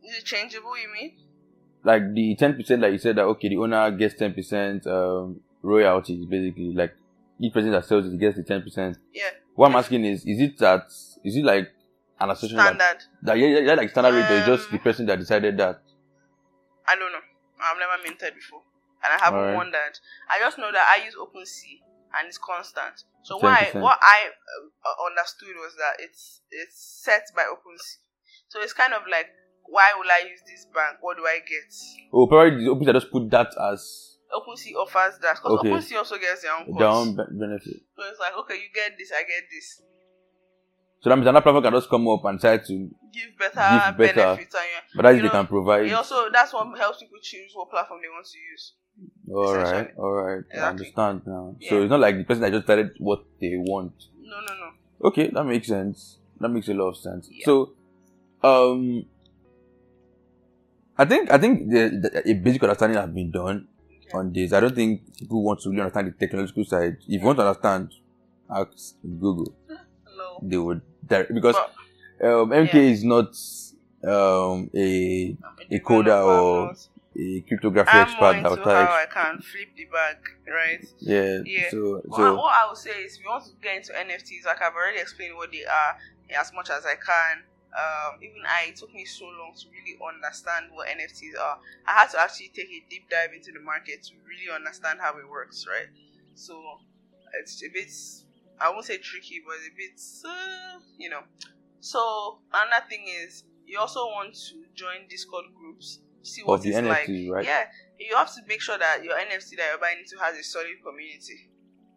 Is it changeable? You mean? like the ten percent that you said that okay the owner gets ten percent um royalties basically like each person that sells it gets the ten percent. Yeah. What I'm asking is is it that is it like an association that, Standard. that yeah, yeah, yeah like standard rate or just Um, the person that decided that I don't know. I've never minted before, and I haven't Alright. wondered. I just know that I use OpenSea and it's constant. So what I 10%. what I uh, understood was that it's it's set by OpenSea. So it's kind of like, why will I use this bank? What do I get? oh probably the open just put that as OpenSea offers that because Okay. OpenSea also gets their own their own be- benefit. So it's like, okay, you get this, I get this. So that means another platform can just come up and try to Give better, Give better. benefits, and you but that You they can provide. also that's what helps people choose what platform they want to use. All right, all right. I understand now. So it's not like the person that just started what they want. No, no, no. Okay, that makes sense. That makes a lot of sense. Yeah. So, um, I think I think the, the, a basic understanding has been done. On this. I don't think people want to really understand the technological side. If you want to understand, ask Google. No. They would direct because um, MK Yeah. is not um, a I'm a coder or a cryptography I'm expert into how. I can flip the bag, right? Yeah. Yeah. So Well, what I would say is, if you want to get into NFTs, like I've already explained what they are as much as I can. Um, even I, it took me so long to really understand what NFTs are. I had to actually take a deep dive into the market to really understand how it works, right? So it's a bit, I won't say tricky, but a bit, uh, you know. So another thing is, you also want to join Discord groups, see what of the it's like. NFT, right? Yeah, you have to make sure that your NFT that you're buying into has a solid community,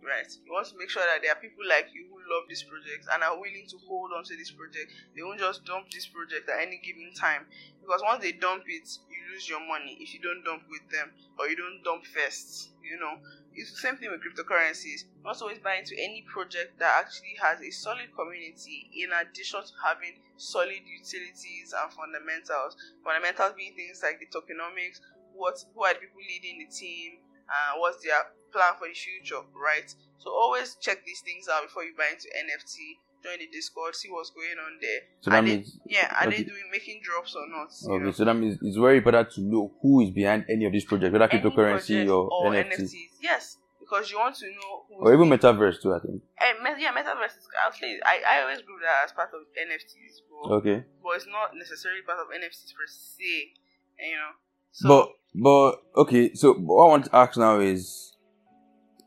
right? You want to make sure that there are people like you who love this project and are willing to hold on to this project. They won't just dump this project at any given time because once they dump it, you lose your money if you don't dump with them or you don't dump first. You know, it's the same thing with cryptocurrencies. Must always buy into any project that actually has a solid community in addition to having solid utilities and fundamentals. Fundamentals being things like the tokenomics, what who are the people leading the team, uh, what's their plan for the future, right? So always check these things out before you buy into NFT. Join the Discord, see what's going on there. So that Are they- means Yeah, are okay. they doing making drops or not? you okay. know? So that means it's very important to know who is behind any of these projects, whether Any cryptocurrency project or, NFT, Yes, because you want to know who. or even metaverse too. I think. Eh, me- yeah, metaverse. is- Actually, I, I always group that as part of NFTs, but, Okay. but it's not necessarily part of NFTs per se. You know. So, but but okay. So what I want to ask now is,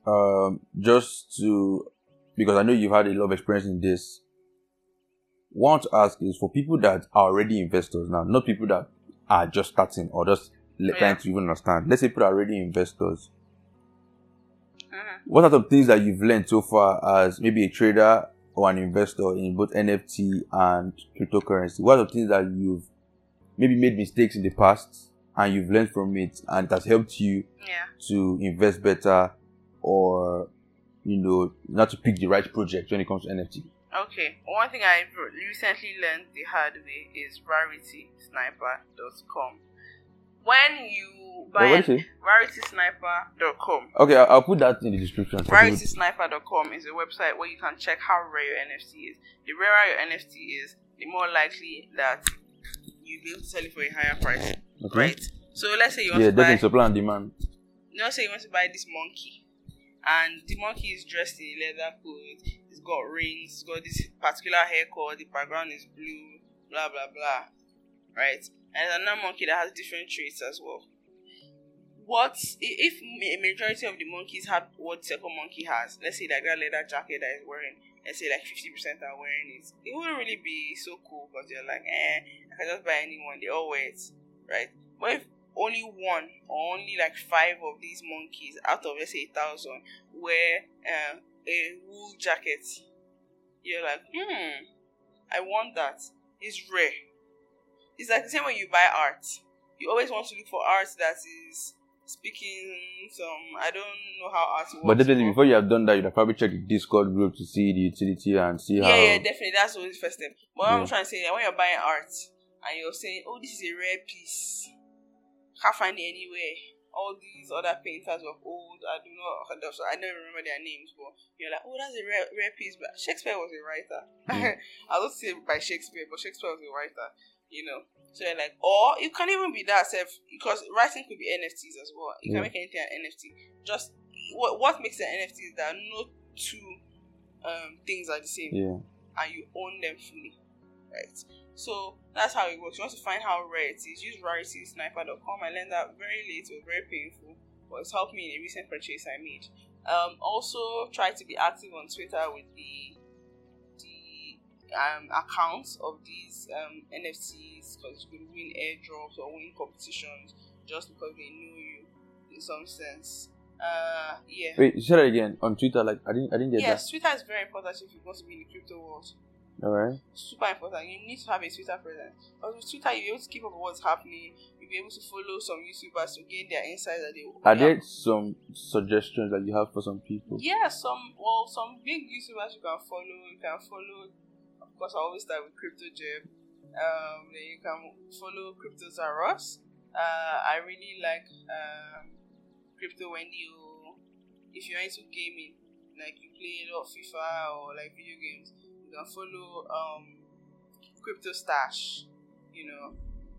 um, just to because I know you've had a lot of experience in this. What want to ask is for people that are already investors now, not people that are just starting or just Yeah. trying to even understand. Let's say people are already investors. mhm. what are the things that you've learned so far as maybe a trader or an investor in both NFT and cryptocurrency? What are the things that you've maybe made mistakes in the past and you've learned from it and it has helped you yeah. to invest better or you know not to pick the right project when it comes to NFT? Okay, one thing I recently learned the hard way is raritysniper.com. When you buy an- did you say? raritysniper.com. Okay, I'll, put that in the description. Raritysniper.com is a website where you can check how rare your NFT is. The rarer your NFT is, the more likely that you'll be able to sell it for a higher price. Okay. Right? So let's say you want Yeah, to buy definitely supply and demand. let's say you want to buy this monkey and the monkey is dressed in a leather coat it's got rings it's got this particular haircut the background is blue blah blah blah right? And another monkey that has different traits as well. What if a majority of the monkeys have what second monkey has let's say like that leather jacket that he's wearing let's say like 50% are wearing it it wouldn't really be so cool because they're like eh i can just buy anyone they all wear it right? But if only one or only like five of these monkeys out of let's say a thousand wear uh, a wool jacket. You're like, hmm, I want that. It's rare. It's like the same when you buy art. You always want to look for art that is speaking some. I don't know how art works. But definitely, before you have done that, you'd have probably checked the Discord group to see the utility and see yeah, how. yeah, definitely. That's always the first step. But Yeah. I'm trying to say that when you're buying art and you're saying, "Oh, this is a rare piece," can't find it anywhere. All these other painters of old, I do not, I don't remember their names, but you're like, "Oh, that's a rare, rare piece." But Shakespeare was a writer. Mm. *laughs* I don't say by Shakespeare, but Shakespeare was a writer. You know, so you're like, or it can even be that self because writing could be NFTs as well. You Yeah. can make anything an NFT. Just what what makes an NFT is that no two um things are the same Yeah. and you own them fully. Right. So that's how it works. You want to find how rare it is. Use raritysniper.com. I learned that very late, it was very painful, but it's helped me in a recent purchase I made. Um, also try to be active on Twitter with the the um, accounts of these um, NFTs because you could win airdrops or win competitions just because they know you in some sense. Uh, yeah. Wait, say that again on Twitter. Like I didn't, I didn't get that. Yes, Twitter is very important if you want to be in the crypto world. All right. super important. You need to have a Twitter presence. Because with Twitter, you'll be able to keep up with what's happening. You'll be able to follow some YouTubers to gain their insights that they Are there some suggestions that you have for some people? Yeah, some well, some big YouTubers you can follow. You can follow. Of course, I always start with Crypto Jebb. Um, then you can follow CryptosRUs. Uh, I really like um, Crypto when you, if you're into gaming, like you play a lot of FIFA or like video games, follow um, Crypto Stash. You know,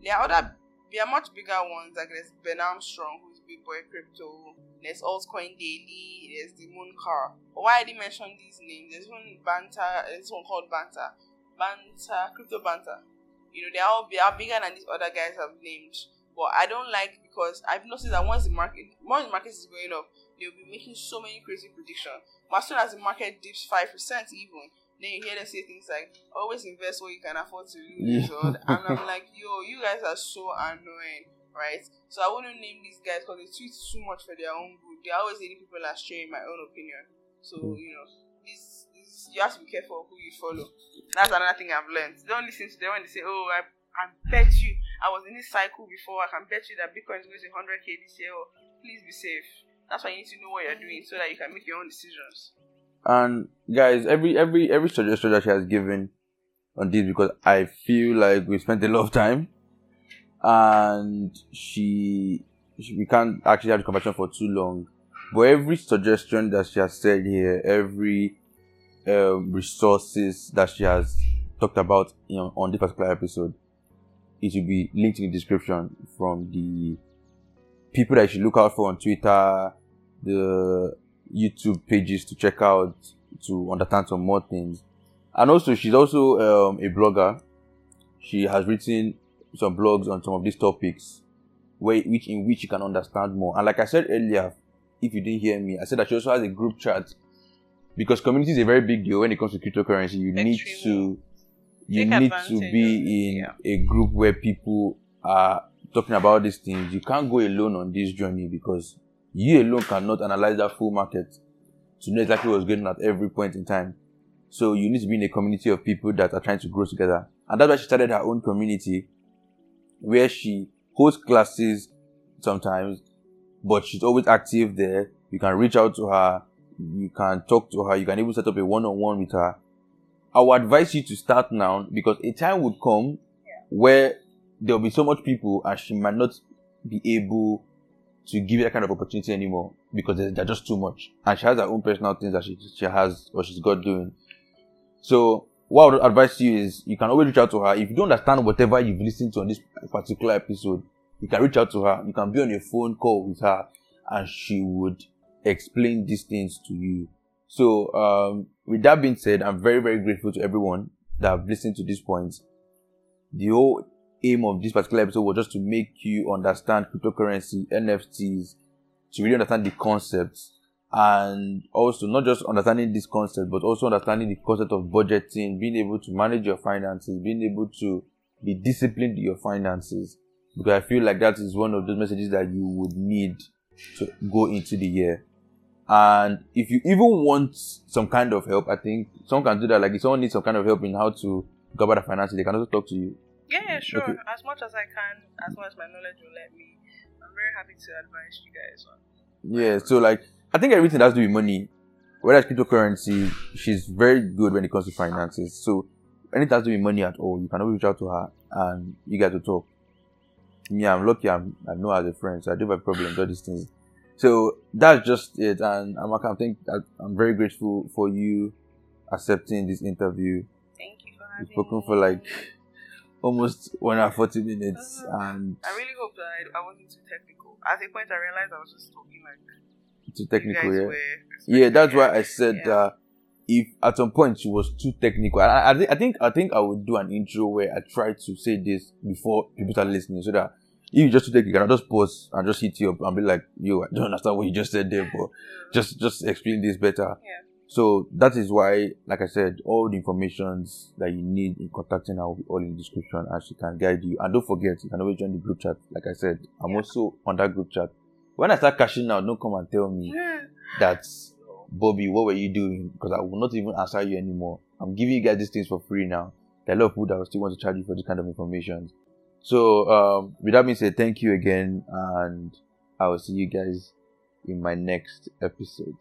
there are other, there are much bigger ones like there's Ben Armstrong, who's BitBoy Crypto. There's Altcoin Daily. There's the Moon Carl. Why I didn't mention these names? There's one Banter. There's one called Banter. Banter, Crypto Banter. You know, they're all they are bigger than these other guys have named. But I don't like because I've noticed that once the market once the market is going up, they'll be making so many crazy predictions. But as soon as the market dips five percent even, then you hear them say things like always invest what you can afford to lose Yeah. and I'm *laughs* like, yo, you guys are so annoying, right? So I wouldn't name these guys because they tweet too much for their own good. They're always leading people astray in my own opinion. So, Hmm. you know, this, this you have to be careful who you follow. That's another thing I've learned. Don't listen to them when they say, Oh, I I bet you I was in this cycle before. I can bet you that Bitcoin is going to 100k this year. Oh, please be safe. That's why you need to know what you're doing so that you can make your own decisions. And guys, every every every suggestion that she has given on this because I feel like we spent a lot of time, and she, she we can't actually have the conversation for too long. But every suggestion that she has said here, every um, resources that she has talked about you know, on this particular episode, it will be linked in the description from the people that you should look out for on Twitter, the YouTube pages to check out to understand some more things. And also, she's also um, a blogger. She has written some blogs on some of these topics, where which in which you can understand more. And like I said earlier, if you didn't hear me, I said that she also has a group chat because community is a very big deal when it comes to cryptocurrency. You need to you Take need to be in yeah. a group where people are talking about these things. You can't go alone on this journey because you alone cannot analyze that full market to know exactly what's going on at every point in time. So you need to be in a community of people that are trying to grow together. And that's why she started her own community where she hosts classes sometimes, but she's always active there. You can reach out to her, you can talk to her, you can even set up a one on one with her. I would advise you to start now because a time would come where there'll be so much people and she might not be able to give you that kind of opportunity anymore because they're just too much. And she has her own personal things that she, she has or she's got doing. So what I would advise you is you can always reach out to her. If you don't understand whatever you've listened to on this particular episode, you can reach out to her. You can be on a phone call with her and she would explain these things to you. So, um, with that being said, I'm very, very grateful to everyone that have listened to this point. The whole aim of this particular episode was just to make you understand cryptocurrency, NFTs, to really understand the concepts and also not just understanding this concept, but also understanding the concept of budgeting, being able to manage your finances, being able to be disciplined in your finances. Because I feel like that is one of those messages that you would need to go into the year. And if you even want some kind of help, I think someone can do that. Like if someone needs some kind of help in how to go about their finances, they can also talk to you. Yeah, sure. Okay. As much as I can, as much as my knowledge will let me. I'm very happy to advise you guys on. Yeah, so like I think everything has to do with money. Whether it's cryptocurrency, she's very good when it comes to finances. So anything has to do with money at all, you can always reach out to her and you get to talk. Me, I'm lucky. I'm I know her as a friend, so I do have problems, all these things. So that's just it. And I'm, I think I'm very grateful for you accepting this interview. Thank you for having me. We've spoken me. for like almost one hour forty minutes, and I really hope that I, I wasn't too technical. At a point, I realized I was just talking like too technical. Yeah, yeah. That's why I said Yeah. uh, if at some point she was too technical, I, I, thi- I think I think I would do an intro where I try to say this before people start listening, so that if you just too technical, I just pause and just hit you up and be like, "Yo, I don't understand what you just said there, but *laughs* just just explain this better." Yeah. So that is why, like I said, all the informations that you need in contacting her will be all in the description and she can guide you. And don't forget, you can always join the group chat. Like I said, I'm Yeah. also on that group chat. When I start cashing out, don't come and tell me Yeah. that Bobby, what were you doing? Because I will not even answer you anymore. I'm giving you guys these things for free now. There are a lot of people that will still want to charge you for this kind of information. So, um, with that being said, thank you again, and I will see you guys in my next episode.